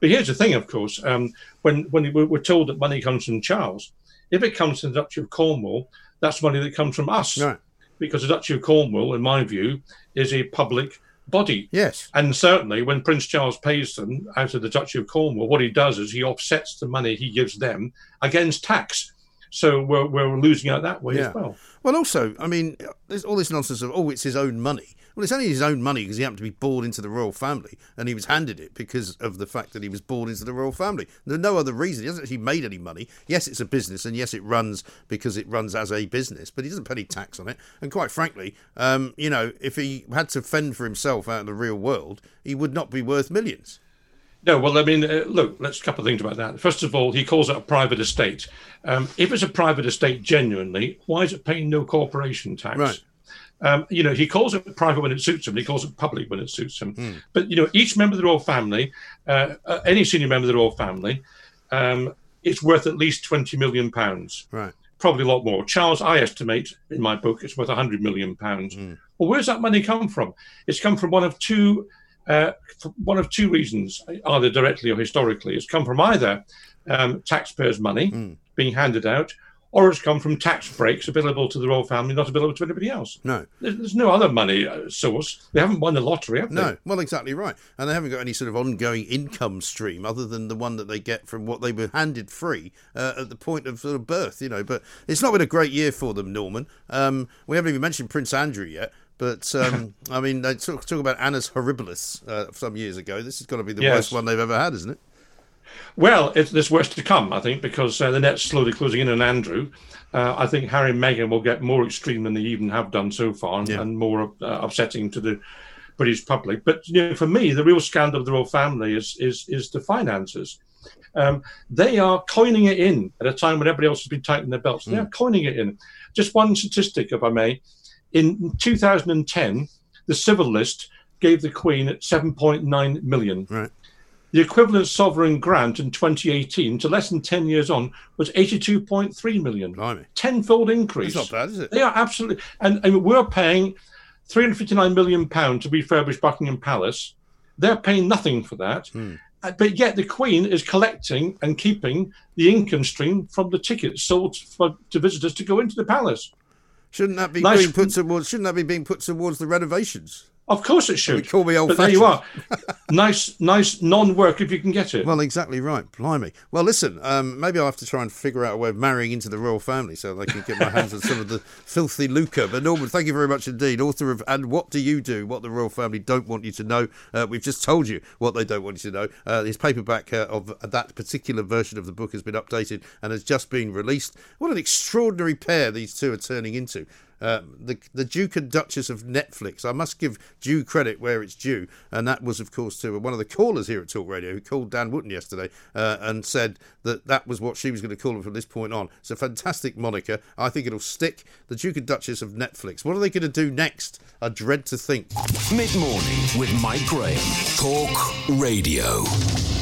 But here's the thing, of course, um, when when we're told that money comes from Charles, if it comes from the Duchy of Cornwall, that's money that comes from us. Right. Because the Duchy of Cornwall, in my view, is a public body. Yes. And certainly when Prince Charles pays them out of the Duchy of Cornwall, what he does is he offsets the money he gives them against tax. So we're, we're losing out that way yeah. as well. Well, also, I mean, there's all this nonsense of, oh, it's his own money. Well, it's only his own money because he happened to be born into the royal family and he was handed it because of the fact that he was born into the royal family. There's no other reason. He hasn't actually made any money. Yes, it's a business and yes, it runs because it runs as a business, but he doesn't pay any tax on it. And quite frankly, um, you know, if he had to fend for himself out in the real world, he would not be worth millions. No, well, I mean, uh, look, let's a couple of things about that. First of all, he calls it a private estate. Um, if it's a private estate genuinely, why is it paying no corporation tax? Right. Um, you know, he calls it private when it suits him. He calls it public when it suits him. Mm. But you know, each member of the royal family, uh, uh, any senior member of the royal family, um, it's worth at least twenty million pounds. Right. Probably a lot more. Charles, I estimate in my book, it's worth hundred million pounds. Mm. Well, where's that money come from? It's come from one of two. Uh, one of two reasons, either directly or historically, it's come from either um, taxpayers' money mm. being handed out, or it's come from tax breaks available to the royal family, not available to anybody else. No. There's, there's no other money uh, source. They haven't won the lottery, have they? No, well, exactly right. And they haven't got any sort of ongoing income stream other than the one that they get from what they were handed free uh, at the point of sort of birth, you know. But it's not been a great year for them, Norman. Um, we haven't even mentioned Prince Andrew yet. But um, I mean, they talk, talk about Annus Horribilis uh, some years ago. This has got to be the yes. worst one they've ever had, isn't it? Well, it, there's worse to come, I think, because uh, the net's slowly closing in on Andrew. Uh, I think Harry and Meghan will get more extreme than they even have done so far, and, yeah. and more uh, upsetting to the British public. But you know, for me, the real scandal of the royal family is is is the finances. Um, they are coining it in at a time when everybody else has been tightening their belts. Mm. They are coining it in. Just one statistic, if I may. In 2010, the civil list gave the Queen 7.9 million. Right. The equivalent sovereign grant in 2018 to less than 10 years on was 82.3 million. Blimey. Tenfold increase. It's not bad, is it? They are absolutely. And, and we're paying 359 million pounds to refurbish Buckingham Palace. They're paying nothing for that. Uh, but yet the Queen is collecting and keeping the income stream from the tickets sold for, to visitors to go into the palace. Shouldn't that be nice. being put towards? Shouldn't that be being put towards the renovations? Of course it should. Call me old but There you are. nice, nice non-work if you can get it. Well, exactly right. Blimey. Well, listen. Um, maybe I'll have to try and figure out a way of marrying into the royal family so I can get my hands on some of the filthy lucre. But Norman, thank you very much indeed. Author of "And What Do You Do? What the Royal Family Don't Want You to Know." Uh, we've just told you what they don't want you to know. Uh, his paperback uh, of that particular version of the book has been updated and has just been released. What an extraordinary pair these two are turning into. Uh, the the Duke and Duchess of Netflix. I must give due credit where it's due, and that was, of course, to one of the callers here at Talk Radio who called Dan Wootton yesterday uh, and said that that was what she was going to call him from this point on. It's a fantastic moniker. I think it'll stick. The Duke and Duchess of Netflix. What are they going to do next? I dread to think. Mid morning with Mike Graham. Talk Radio.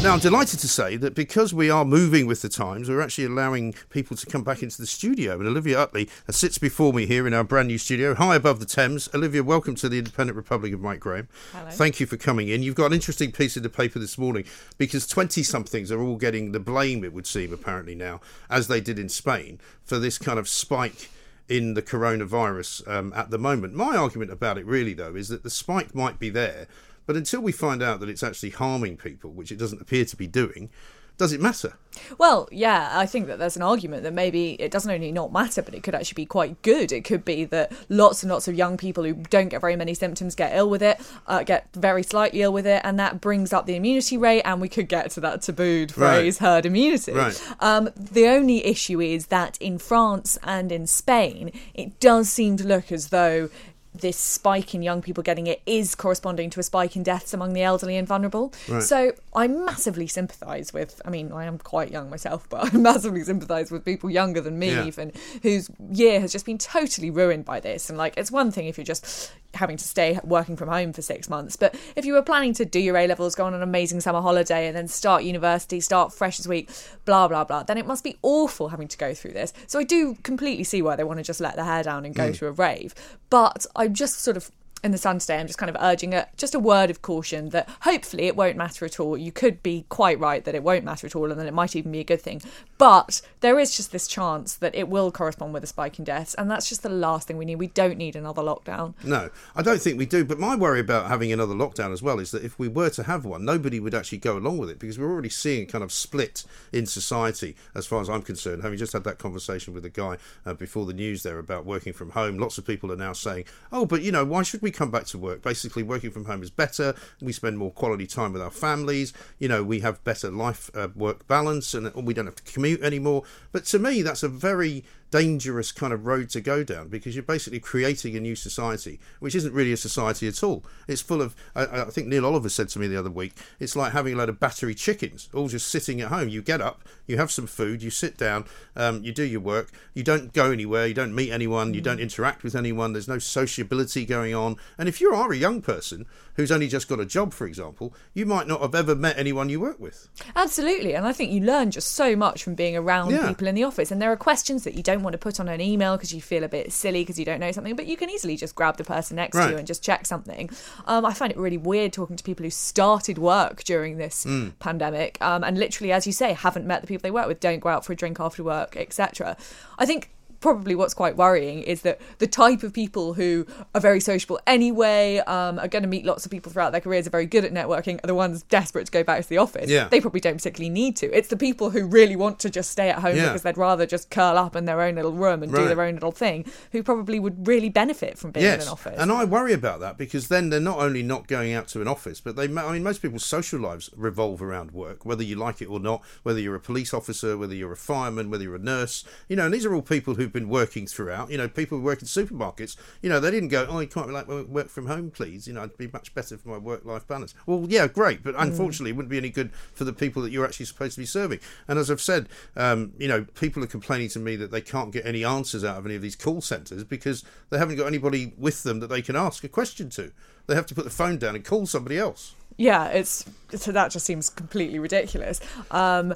Now, I'm delighted to say that because we are moving with the times, we're actually allowing people to come back into the studio. And Olivia Utley sits before me here in our brand new studio, high above the Thames. Olivia, welcome to the Independent Republic of Mike Graham. Hello. Thank you for coming in. You've got an interesting piece in the paper this morning because 20 somethings are all getting the blame, it would seem, apparently now, as they did in Spain, for this kind of spike in the coronavirus um, at the moment. My argument about it, really, though, is that the spike might be there but until we find out that it's actually harming people, which it doesn't appear to be doing, does it matter? Well, yeah, I think that there's an argument that maybe it doesn't only not matter, but it could actually be quite good. It could be that lots and lots of young people who don't get very many symptoms get ill with it, uh, get very slightly ill with it, and that brings up the immunity rate, and we could get to that tabooed phrase, right. herd immunity. Right. Um, the only issue is that in France and in Spain, it does seem to look as though this spike in young people getting it is corresponding to a spike in deaths among the elderly and vulnerable. Right. So I massively sympathise with, I mean, I am quite young myself, but I massively sympathise with people younger than me, yeah. even, whose year has just been totally ruined by this. And like, it's one thing if you're just having to stay working from home for six months, but if you were planning to do your A levels, go on an amazing summer holiday, and then start university, start fresh freshers week, blah, blah, blah, then it must be awful having to go through this. So I do completely see why they want to just let their hair down and go mm. to a rave. But I I'm just sort of in the sun today, I'm just kind of urging a, just a word of caution that hopefully it won't matter at all. You could be quite right that it won't matter at all, and then it might even be a good thing. But there is just this chance that it will correspond with a spike in deaths, and that's just the last thing we need. We don't need another lockdown. No, I don't think we do. But my worry about having another lockdown as well is that if we were to have one, nobody would actually go along with it because we're already seeing kind of split in society, as far as I'm concerned. Having just had that conversation with a guy uh, before the news there about working from home, lots of people are now saying, "Oh, but you know, why should we come back to work?" basically working from home is better. We spend more quality time with our families. You know, we have better life uh, work balance, and we don't have to commute anymore. But to me, that's a very dangerous kind of road to go down because you're basically creating a new society, which isn't really a society at all. It's full of, I, I, think Neil Oliver said to me the other week, it's like having a load of battery chickens all just sitting at home. You get up, you have some food, you sit down, um, you do your work, you don't go anywhere, you don't meet anyone, you don't interact with anyone, there's no sociability going on. And if you are a young person who's only just got a job, for example, you might not have ever met anyone you work with. Absolutely. And I think you learn just so much from being around Yeah. people in the office. And there are questions that you don't want to put on an email because you feel a bit silly because you don't know something, but you can easily just grab the person next to you and just check something. Um, I find it really weird talking to people who started work during this Hmm. pandemic um, and literally, as you say, haven't met the people they work with, don't go out for a drink after work, etc. I think probably what's quite worrying is that the type of people who are very sociable anyway, um, are going to meet lots of people throughout their careers, are very good at networking, are the ones desperate to go back to the office. Yeah. They probably don't particularly need to. It's the people who really want to just stay at home Yeah. because they'd rather just curl up in their own little room and do their own little thing who probably would really benefit from being in an office. and I worry about that because then they're not only not going out to an office, but they. I mean, most people's social lives revolve around work, whether you like it or not. Whether you're a police officer, whether you're a fireman, whether you're a nurse, you know, and these are all people who've been working throughout. You know, people who work in supermarkets. You know, they didn't go, "Oh, you can't like work from home, please." You know, it'd be much better for my work-life balance. Well, yeah, great, but unfortunately, it wouldn't be any good for the people that you're actually supposed to be serving. And as I've said, um, you know, people are complaining to me that they can't get any answers out of any of these call centres because they haven't got anybody with them that they can ask a question to. They have to put the phone down and call somebody else. yeah, it's so that just seems completely ridiculous. Um,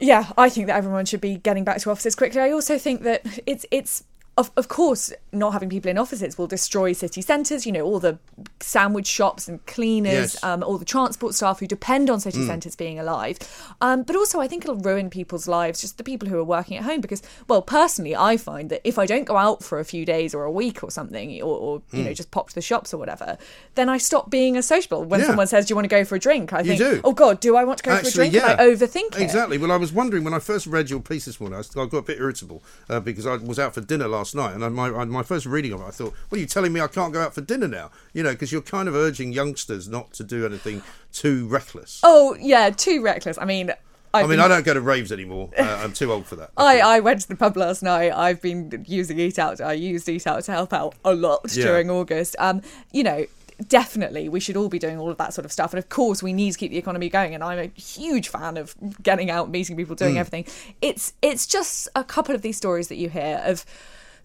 yeah, I think that everyone should be getting back to offices quickly. I also think that it's it's of, of course not having people in offices will destroy city centres. You know, all the sandwich shops and cleaners, Yes. Mm. um, all the transport staff who depend on city centres being alive. Um, but also, I think it'll ruin people's lives, just the people who are working at home. Because, well, personally, I find that if I don't go out for a few days or a week or something, or, or you Mm. know, just pop to the shops or whatever, then I stop being as sociable. When Yeah. someone says, "Do you want to go for a drink?" I You think, do. "Oh God, do I want to go for a drink?" Am I overthink it? Exactly. Well, I was wondering when I first read your piece this morning, I, I got a bit irritable uh, because I was out for dinner last night, and my my first reading of it, I thought, "What are you telling me? I can't go out for dinner now?" You know, because you're kind of urging youngsters not to do anything too reckless. Oh yeah, too reckless. I mean, I I've mean, been- I don't go to raves anymore. Uh, I'm too old for that. I, I went to the pub last night. I've been using Eat Out. I used Eat Out to help out a lot Yeah. during August. Um, you know, definitely we should all be doing all of that sort of stuff. And of course, we need to keep the economy going. And I'm a huge fan of getting out, meeting people, doing Mm. everything. It's it's just a couple of these stories that you hear of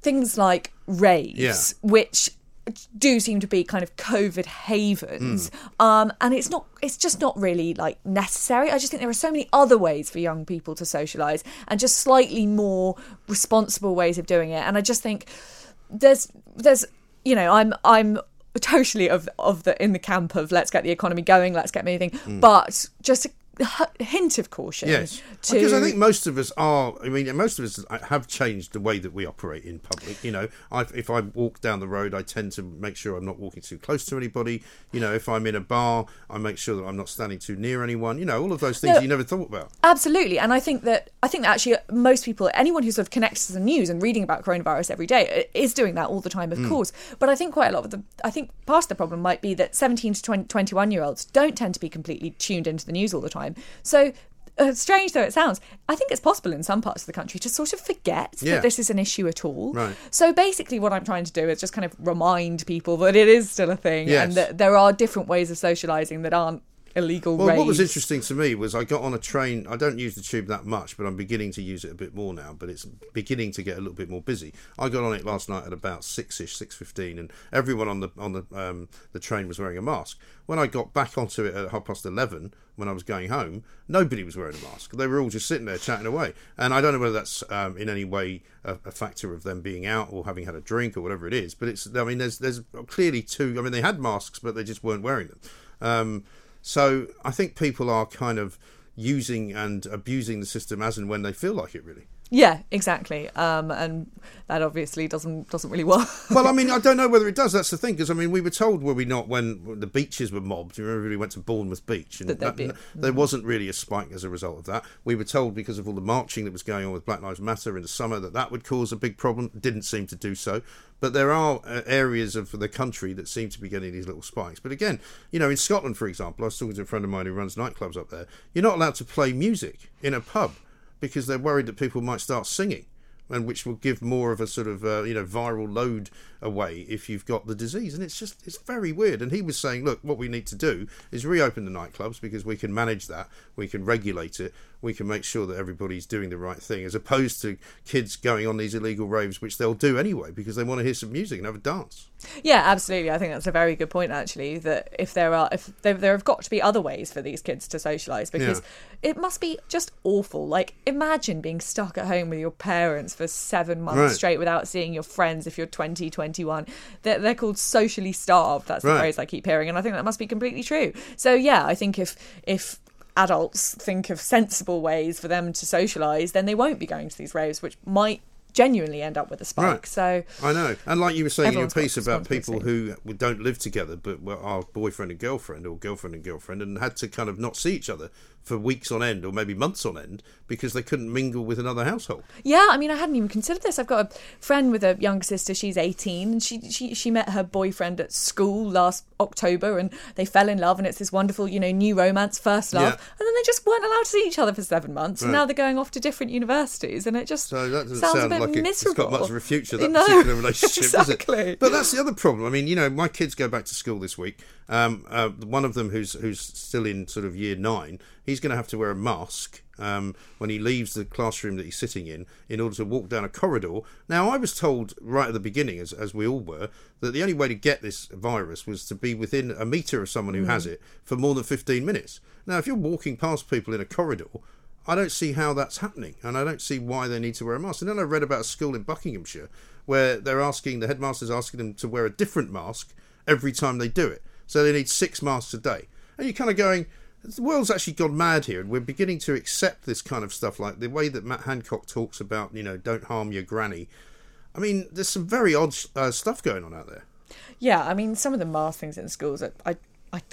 things like raves, Yeah. which do seem to be kind of COVID havens, mm. um, and it's not. It's just not really like necessary. I just think there are so many other ways for young people to socialise, and just slightly more responsible ways of doing it. And I just think there's there's you know I'm I'm totally of of the in the camp of let's get the economy going, let's get moving, mm. but just hint of caution. Yes, to... because I think most of us are. I mean, most of us have changed the way that we operate in public. You know, I, if I walk down the road, I tend to make sure I'm not walking too close to anybody. You know, if I'm in a bar, I make sure that I'm not standing too near anyone. You know, all of those things no, you never thought about. Absolutely, and I think that I think that actually most people, anyone who sort of connects to the news and reading about coronavirus every day, is doing that all the time, of mm. course. But I think quite a lot of the, I think part of the problem might be that 17 to 20, 21 year olds don't tend to be completely tuned into the news all the time. So uh, strange though it sounds, I think it's possible in some parts of the country to sort of forget yeah. that this is an issue at all. Right. So basically, what I'm trying to do is just kind of remind people that it is still a thing yes. and that there are different ways of socialising that aren't illegal well raves. what was interesting to me was i got on a train i don't use the tube that much but i'm beginning to use it a bit more now but it's beginning to get a little bit more busy. I got on it last night at about 6ish 6.15 and everyone on the on the um, the train was wearing a mask. When i got back onto it at half past 11 when i was going home nobody was wearing a mask. They were all just sitting there chatting away. And i don't know whether that's um, in any way a, a, factor of them being out or having had a drink or whatever it is but it's i mean there's there's clearly two i mean they had masks but they just weren't wearing them. Um, so I think people are kind of using and abusing the system as and when they feel like it, really. Yeah, exactly. Um, and that obviously doesn't doesn't really work. well, I mean, I don't know whether it does. That's the thing, because I mean, we were told, were we not, when the beaches were mobbed? You remember we went to Bournemouth Beach, and that be, there mm. wasn't really a spike as a result of that. We were told because of all the marching that was going on with Black Lives Matter in the summer that that would cause a big problem. Didn't seem to do so. But there are uh, areas of the country that seem to be getting these little spikes. But again, you know, in Scotland, for example, I was talking to a friend of mine who runs nightclubs up there. You're not allowed to play music in a pub because they're worried that people might start singing and which will give more of a sort of uh, you know viral load away if you've got the disease. And it's just it's very weird. And he was saying look what we need to do is reopen the nightclubs because we can manage that. We can regulate it we can make sure that everybody's doing the right thing as opposed to kids going on these illegal raves which they'll do anyway because they want to hear some music and have a dance yeah absolutely i think that's a very good point actually that if there are if there, there have got to be other ways for these kids to socialize because yeah. it must be just awful like imagine being stuck at home with your parents for seven months right. straight without seeing your friends if you're 20 21 they're, they're called socially starved that's the right. phrase i keep hearing and i think that must be completely true so yeah i think if if adults think of sensible ways for them to socialise, then they won't be going to these raves, which might genuinely end up with a spike. Right. So I know, and like you were saying in your piece about people who don't live together but are boyfriend and girlfriend or girlfriend and girlfriend, and had to kind of not see each other for weeks on end or maybe months on end because they couldn't mingle with another household. Yeah, I mean, I hadn't even considered this. I've got a friend with a younger sister. She's 18 and she, she, she met her boyfriend at school last October and they fell in love and it's this wonderful, you know, new romance, first love. Yeah. And then they just weren't allowed to see each other for seven months. Right. And now they're going off to different universities and it just so that doesn't sounds sound a bit like miserable. It's got much of a future, that no, particular relationship, exactly. But that's the other problem. I mean, you know, my kids go back to school this week. Um, uh, one of them who's who's still in sort of year nine he's going to have to wear a mask um, when he leaves the classroom that he's sitting in in order to walk down a corridor. Now, I was told right at the beginning, as, as we all were, that the only way to get this virus was to be within a metre of someone who mm. has it for more than 15 minutes. Now, if you're walking past people in a corridor, I don't see how that's happening, and I don't see why they need to wear a mask. And then I read about a school in Buckinghamshire where they're asking the headmaster's asking them to wear a different mask every time they do it, so they need six masks a day. And you're kind of going, the world's actually gone mad here, and we're beginning to accept this kind of stuff, like the way that Matt Hancock talks about, you know, don't harm your granny. I mean, there's some very odd uh, stuff going on out there. Yeah, I mean, some of the mask things in schools, I I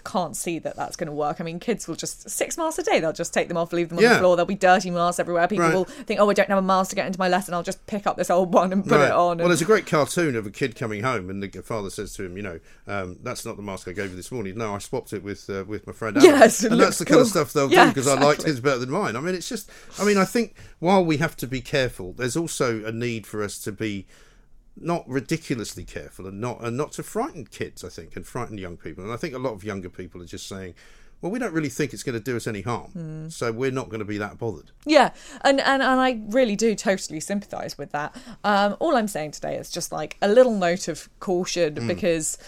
can't see that that's going to work. I mean, kids will just six masks a day. They'll just take them off, leave them on yeah. the floor. There'll be dirty masks everywhere. People right. will think, "Oh, I don't have a mask to get into my lesson. I'll just pick up this old one and put right. it on." Well, there's a great cartoon of a kid coming home, and the father says to him, "You know, um, that's not the mask I gave you this morning. No, I swapped it with uh, with my friend." Adam. Yes, and that's the cool. kind of stuff they'll yeah, do because exactly. I liked his better than mine. I mean, it's just. I mean, I think while we have to be careful, there's also a need for us to be not ridiculously careful and not and not to frighten kids, I think, and frighten young people. And I think a lot of younger people are just saying, well, we don't really think it's going to do us any harm, mm. so we're not going to be that bothered. Yeah, and and, and I really do totally sympathise with that. Um, all I'm saying today is just like a little note of caution mm. because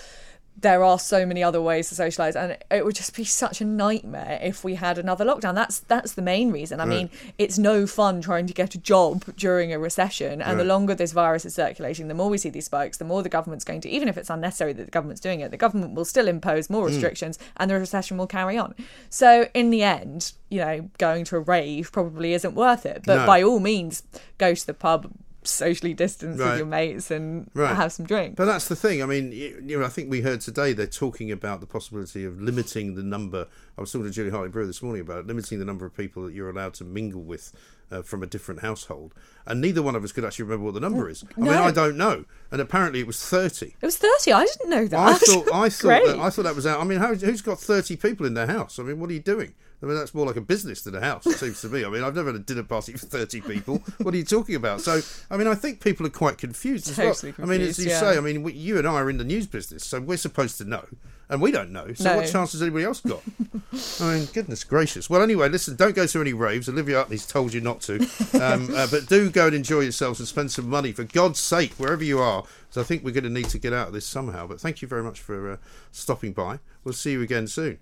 there are so many other ways to socialize and it would just be such a nightmare if we had another lockdown that's that's the main reason i right. mean it's no fun trying to get a job during a recession and right. the longer this virus is circulating the more we see these spikes the more the government's going to even if it's unnecessary that the government's doing it the government will still impose more hmm. restrictions mm. and the recession will carry on so in the end you know going to a rave probably isn't worth it but no. by all means go to the pub socially distance right. with your mates and right. have some drinks. But that's the thing. I mean, you know, I think we heard today they're talking about the possibility of limiting the number. I was talking to Julia Hartley Brewer this morning about it, limiting the number of people that you're allowed to mingle with uh, from a different household. And neither one of us could actually remember what the number is. I no. mean, I don't know. And apparently, it was thirty. It was thirty. I didn't know that. I thought. I thought. That, I thought that was out. I mean, how, who's got thirty people in their house? I mean, what are you doing? I mean, that's more like a business than a house, it seems to me. I mean, I've never had a dinner party for 30 people. What are you talking about? So, I mean, I think people are quite confused as totally well. Confused, I mean, as you yeah. say, I mean, we, you and I are in the news business, so we're supposed to know. And we don't know. So, no. what chance has anybody else got? I mean, goodness gracious. Well, anyway, listen, don't go to any raves. Olivia Utley's told you not to. Um, uh, but do go and enjoy yourselves and spend some money, for God's sake, wherever you are. So, I think we're going to need to get out of this somehow. But thank you very much for uh, stopping by. We'll see you again soon.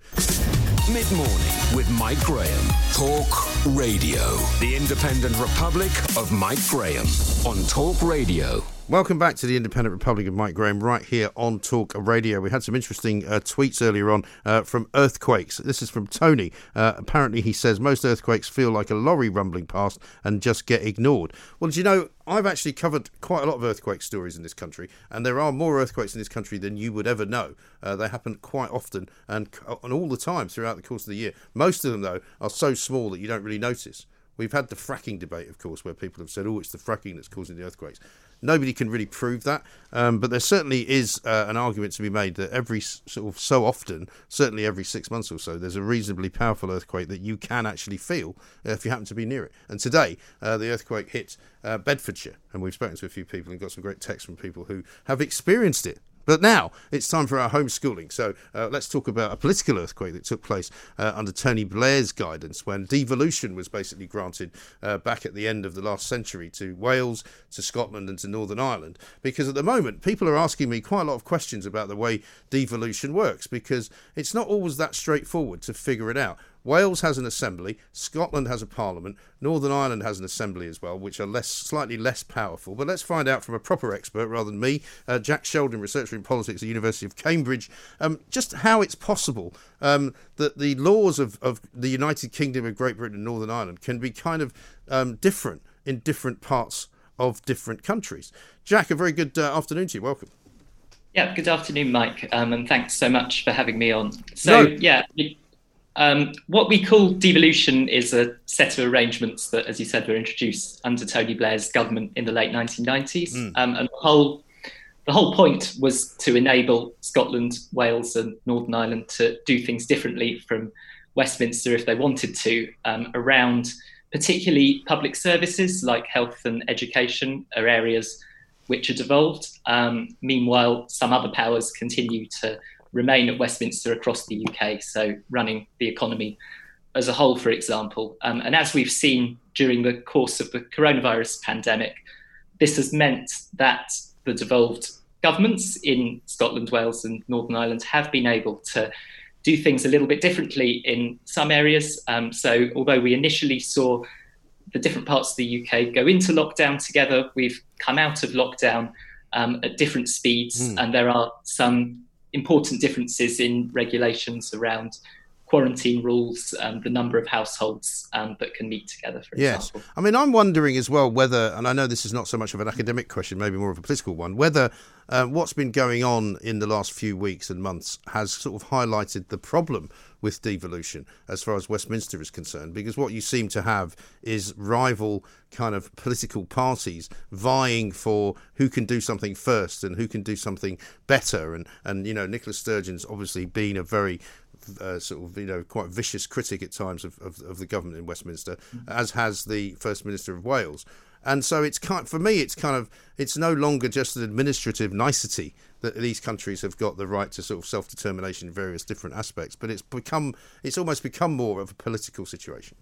Mid morning with Mike Graham. Talk Radio. The Independent Republic of Mike Graham on Talk Radio. Welcome back to the Independent Republic of Mike Graham, right here on Talk Radio. We had some interesting uh, tweets earlier on uh, from earthquakes. This is from Tony. Uh, apparently, he says most earthquakes feel like a lorry rumbling past and just get ignored. Well, do you know, I've actually covered quite a lot of earthquake stories in this country, and there are more earthquakes in this country than you would ever know. Uh, they happen quite often and, and all the time throughout the course of the year. Most of them, though, are so small that you don't really notice. We've had the fracking debate, of course, where people have said, oh, it's the fracking that's causing the earthquakes. Nobody can really prove that, um, but there certainly is uh, an argument to be made that every sort of so often, certainly every six months or so, there's a reasonably powerful earthquake that you can actually feel if you happen to be near it. And today, uh, the earthquake hit uh, Bedfordshire, and we've spoken to a few people and got some great texts from people who have experienced it. But now it's time for our homeschooling. So uh, let's talk about a political earthquake that took place uh, under Tony Blair's guidance when devolution was basically granted uh, back at the end of the last century to Wales, to Scotland, and to Northern Ireland. Because at the moment, people are asking me quite a lot of questions about the way devolution works because it's not always that straightforward to figure it out. Wales has an assembly, Scotland has a parliament, Northern Ireland has an assembly as well, which are less, slightly less powerful. But let's find out from a proper expert rather than me, uh, Jack Sheldon, researcher in politics at the University of Cambridge, um, just how it's possible um, that the laws of, of the United Kingdom of Great Britain and Northern Ireland can be kind of um, different in different parts of different countries. Jack, a very good uh, afternoon to you. Welcome. Yeah, good afternoon, Mike, um, and thanks so much for having me on. So, no. yeah, um, what we call devolution is a set of arrangements that, as you said, were introduced under Tony Blair's government in the late 1990s. Mm. Um, and the whole, the whole point was to enable Scotland, Wales, and Northern Ireland to do things differently from Westminster if they wanted to um, around particularly public services like health and education are areas which are devolved. Um, meanwhile, some other powers continue to remain at Westminster across the UK, so running the economy as a whole, for example. Um, and as we've seen during the course of the coronavirus pandemic, this has meant that the devolved governments in Scotland, Wales, and Northern Ireland have been able to do things a little bit differently in some areas. Um, so, although we initially saw the different parts of the UK go into lockdown together, we've come out of lockdown um, at different speeds, mm. and there are some important differences in regulations around quarantine rules, um, the number of households um, that can meet together, for yes. example. I mean, I'm wondering as well whether, and I know this is not so much of an academic question, maybe more of a political one, whether uh, what's been going on in the last few weeks and months has sort of highlighted the problem with devolution as far as Westminster is concerned, because what you seem to have is rival kind of political parties vying for who can do something first and who can do something better. And, and you know, Nicola Sturgeon's obviously been a very uh, sort of you know quite vicious critic at times of, of, of the government in Westminster, mm-hmm. as has the First Minister of Wales. And so it's kind for me, it's kind of it's no longer just an administrative nicety that these countries have got the right to sort of self determination in various different aspects, but it's become it's almost become more of a political situation.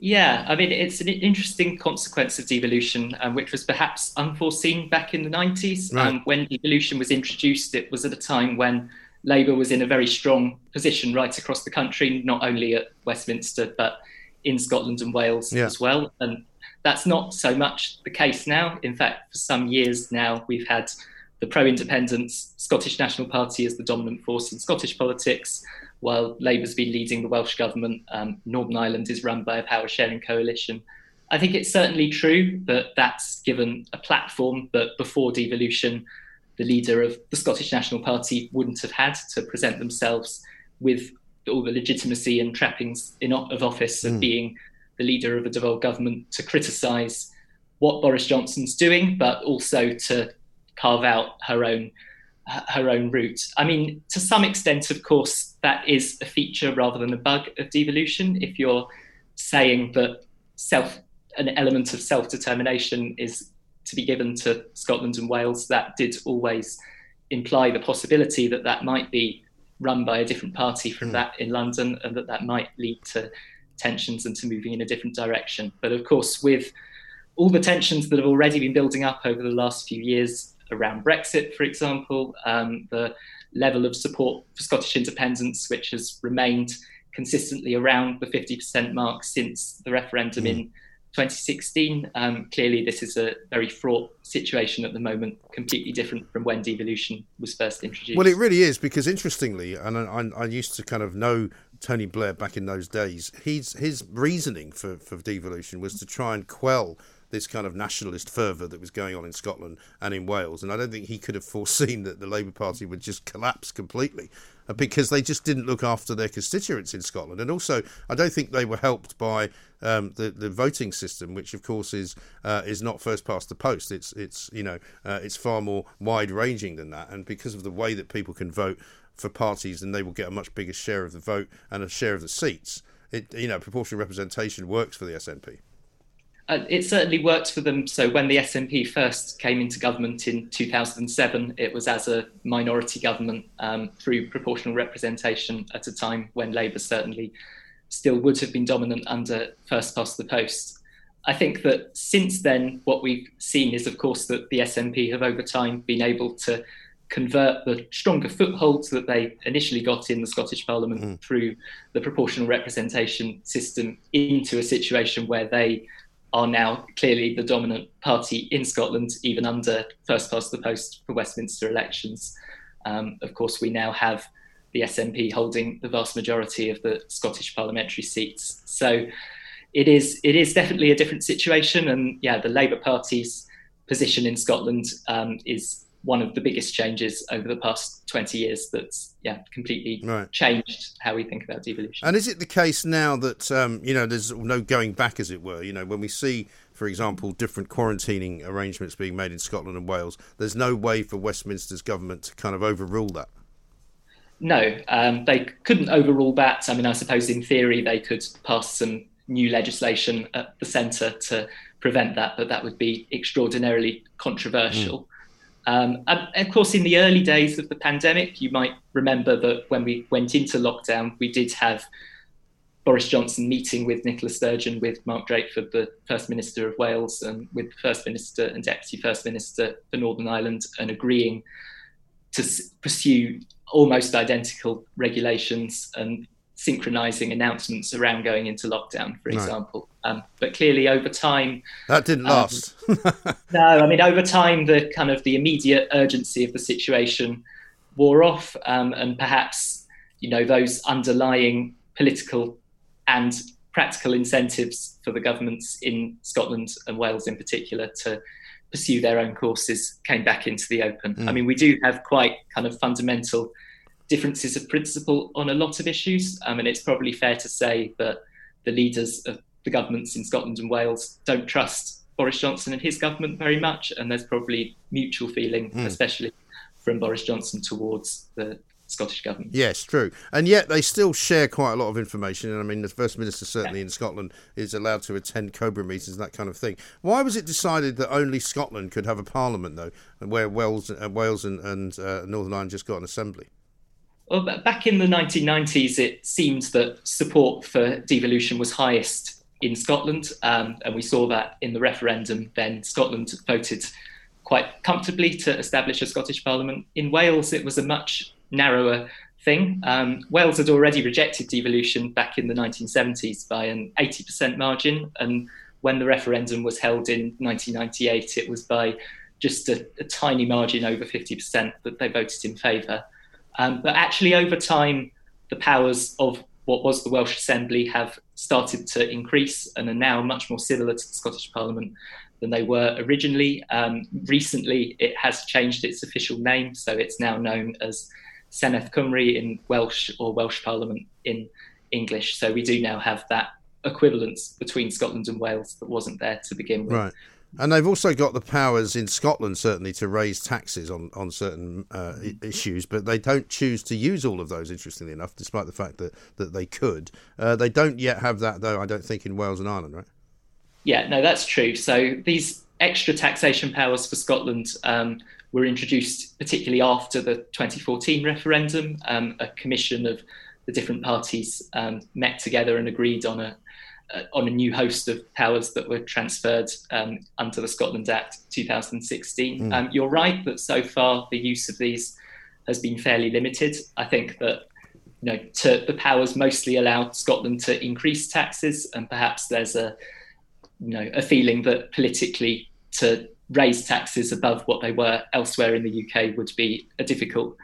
Yeah, I mean, it's an interesting consequence of devolution, um, which was perhaps unforeseen back in the 90s. Right. Um, when devolution was introduced, it was at a time when Labour was in a very strong position right across the country, not only at Westminster, but in Scotland and Wales yeah. as well. And that's not so much the case now. In fact, for some years now, we've had the pro independence Scottish National Party as the dominant force in Scottish politics, while Labour's been leading the Welsh government. Um, Northern Ireland is run by a power sharing coalition. I think it's certainly true that that's given a platform but before devolution, the leader of the Scottish National Party wouldn't have had to present themselves with all the legitimacy and trappings in, of office of mm. being the leader of a devolved government to criticise what Boris Johnson's doing, but also to carve out her own her own route. I mean, to some extent, of course, that is a feature rather than a bug of devolution. If you're saying that self an element of self determination is to be given to Scotland and Wales, that did always imply the possibility that that might be run by a different party from mm. that in London, and that that might lead to tensions and to moving in a different direction. But of course, with all the tensions that have already been building up over the last few years around Brexit, for example, um, the level of support for Scottish independence, which has remained consistently around the 50% mark since the referendum mm. in 2016. Um, clearly, this is a very fraught situation at the moment, completely different from when devolution was first introduced. Well, it really is because, interestingly, and I, I, used to kind of know Tony Blair back in those days. He's, his reasoning for, for devolution was to try and quell this kind of nationalist fervour that was going on in Scotland and in Wales. And I don't think he could have foreseen that the Labour Party would just collapse completely because they just didn't look after their constituents in Scotland. And also, I don't think they were helped by um, the the voting system, which of course is uh, is not first past the post. It's it's you know uh, it's far more wide ranging than that. And because of the way that people can vote for parties, then they will get a much bigger share of the vote and a share of the seats. It you know proportional representation works for the SNP. Uh, it certainly worked for them. So when the SNP first came into government in 2007, it was as a minority government um, through proportional representation at a time when Labour certainly still would have been dominant under first past the post. I think that since then, what we've seen is, of course, that the SNP have over time been able to convert the stronger footholds that they initially got in the Scottish Parliament mm. through the proportional representation system into a situation where they are now clearly the dominant party in Scotland, even under first past the post for Westminster elections. Um, of course, we now have the SNP holding the vast majority of the Scottish parliamentary seats. So it is it is definitely a different situation, and yeah, the Labour Party's position in Scotland um, is one of the biggest changes over the past 20 years that's yeah completely right. changed how we think about devolution. And is it the case now that um, you know there's no going back as it were? You know when we see for example different quarantining arrangements being made in Scotland and Wales there's no way for Westminster's government to kind of overrule that? No um, they couldn't overrule that. I mean I suppose in theory they could pass some new legislation at the centre to prevent that but that would be extraordinarily controversial. Mm. Um, and of course, in the early days of the pandemic, you might remember that when we went into lockdown, we did have Boris Johnson meeting with Nicola Sturgeon, with Mark Drakeford, the First Minister of Wales, and with the First Minister and Deputy First Minister for Northern Ireland, and agreeing to pursue almost identical regulations and synchronizing announcements around going into lockdown, for example. Um, but clearly, over time, that didn't um, last. no, I mean, over time, the kind of the immediate urgency of the situation wore off, um, and perhaps you know those underlying political and practical incentives for the governments in Scotland and Wales, in particular, to pursue their own courses came back into the open. Mm. I mean, we do have quite kind of fundamental differences of principle on a lot of issues. Um, and it's probably fair to say that the leaders of the governments in Scotland and Wales don't trust Boris Johnson and his government very much. And there's probably mutual feeling, mm. especially from Boris Johnson towards the Scottish government. Yes, true. And yet they still share quite a lot of information. And I mean, the First Minister, certainly yeah. in Scotland, is allowed to attend COBRA meetings and that kind of thing. Why was it decided that only Scotland could have a parliament, though, where Wales, uh, Wales and, and uh, Northern Ireland just got an assembly? Well, back in the 1990s, it seemed that support for devolution was highest in Scotland, um, and we saw that in the referendum. Then Scotland voted quite comfortably to establish a Scottish Parliament. In Wales, it was a much narrower thing. Um, Wales had already rejected devolution back in the 1970s by an 80% margin, and when the referendum was held in 1998, it was by just a, a tiny margin over 50% that they voted in favour. Um, but actually, over time, the powers of what was the Welsh Assembly have started to increase and are now much more similar to the Scottish Parliament than they were originally. Um, recently, it has changed its official name, so it's now known as Senedd Cymru in Welsh or Welsh Parliament in English. So we do now have that equivalence between Scotland and Wales that wasn't there to begin with. Right. And they've also got the powers in Scotland, certainly, to raise taxes on, on certain uh, issues, but they don't choose to use all of those, interestingly enough, despite the fact that, that they could. Uh, they don't yet have that, though, I don't think, in Wales and Ireland, right? Yeah, no, that's true. So these extra taxation powers for Scotland um, were introduced particularly after the 2014 referendum. Um, a commission of the different parties um, met together and agreed on a uh, on a new host of powers that were transferred um, under the Scotland Act 2016. Mm. Um, you're right that so far the use of these has been fairly limited. I think that you know to, the powers mostly allow Scotland to increase taxes, and perhaps there's a you know a feeling that politically to raise taxes above what they were elsewhere in the UK would be a difficult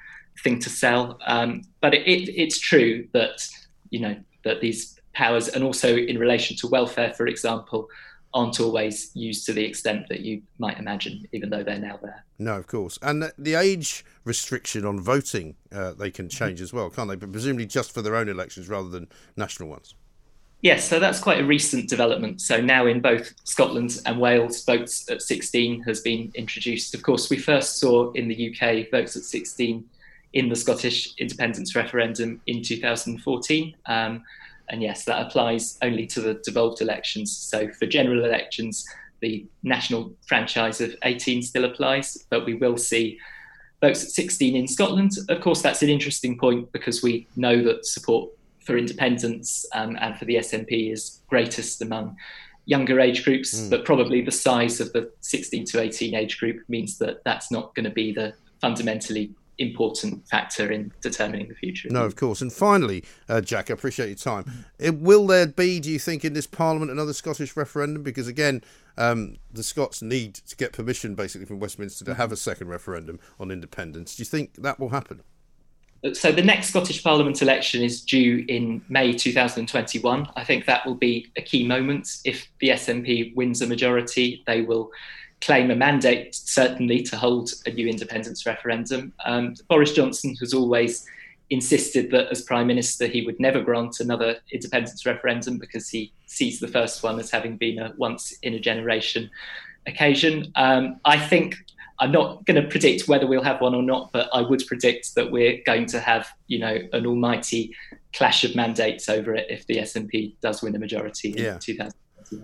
thing to sell. Um, but it, it, it's true that you know that these powers, and also in relation to welfare, for example, aren't always used to the extent that you might imagine, even though they're now there. No, of course. And the age restriction on voting, uh, they can change as well, can't they? But presumably just for their own elections rather than national ones. Yes, so that's quite a recent development. So now in both Scotland and Wales, votes at 16 has been introduced. Of course, we first saw in the UK votes at 16 in the Scottish independence referendum in 2014. Um, and yes, that applies only to the devolved elections. So for general elections, the national franchise of 18 still applies, but we will see votes at 16 in Scotland. Of course, that's an interesting point because we know that support for independence um, and for the SNP is greatest among younger age groups, mm. but probably the size of the 16 to 18 age group means that that's not going to be the fundamentally important factor in determining the future. No, of course. And finally, uh, Jack, I appreciate your time. It, will there be, do you think, in this Parliament another Scottish referendum? Because again, um, the Scots need to get permission, basically, from Westminster to have a second referendum on independence. Do you think that will happen? So the next Scottish Parliament election is due in May 2021. I think that will be a key moment. If the SNP wins a majority, they will claim a mandate, certainly, to hold a new independence referendum. Um, Boris Johnson has always insisted that as Prime Minister he would never grant another independence referendum because he sees the first one as having been a once in a generation occasion. Um, I think I'm not going to predict whether we'll have one or not, but I would predict that we're going to have, you know, an almighty clash of mandates over it if the SNP does win a majority in yeah. 2000.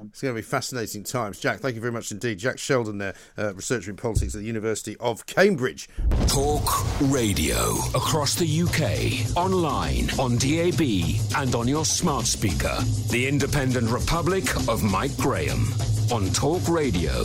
It's going to be fascinating times. Jack, thank you very much indeed. Jack Sheldon there, uh, researcher in politics at the University of Cambridge. Talk radio across the UK, online, on DAB, and on your smart speaker. The Independent Republic of Mike Graham on Talk Radio.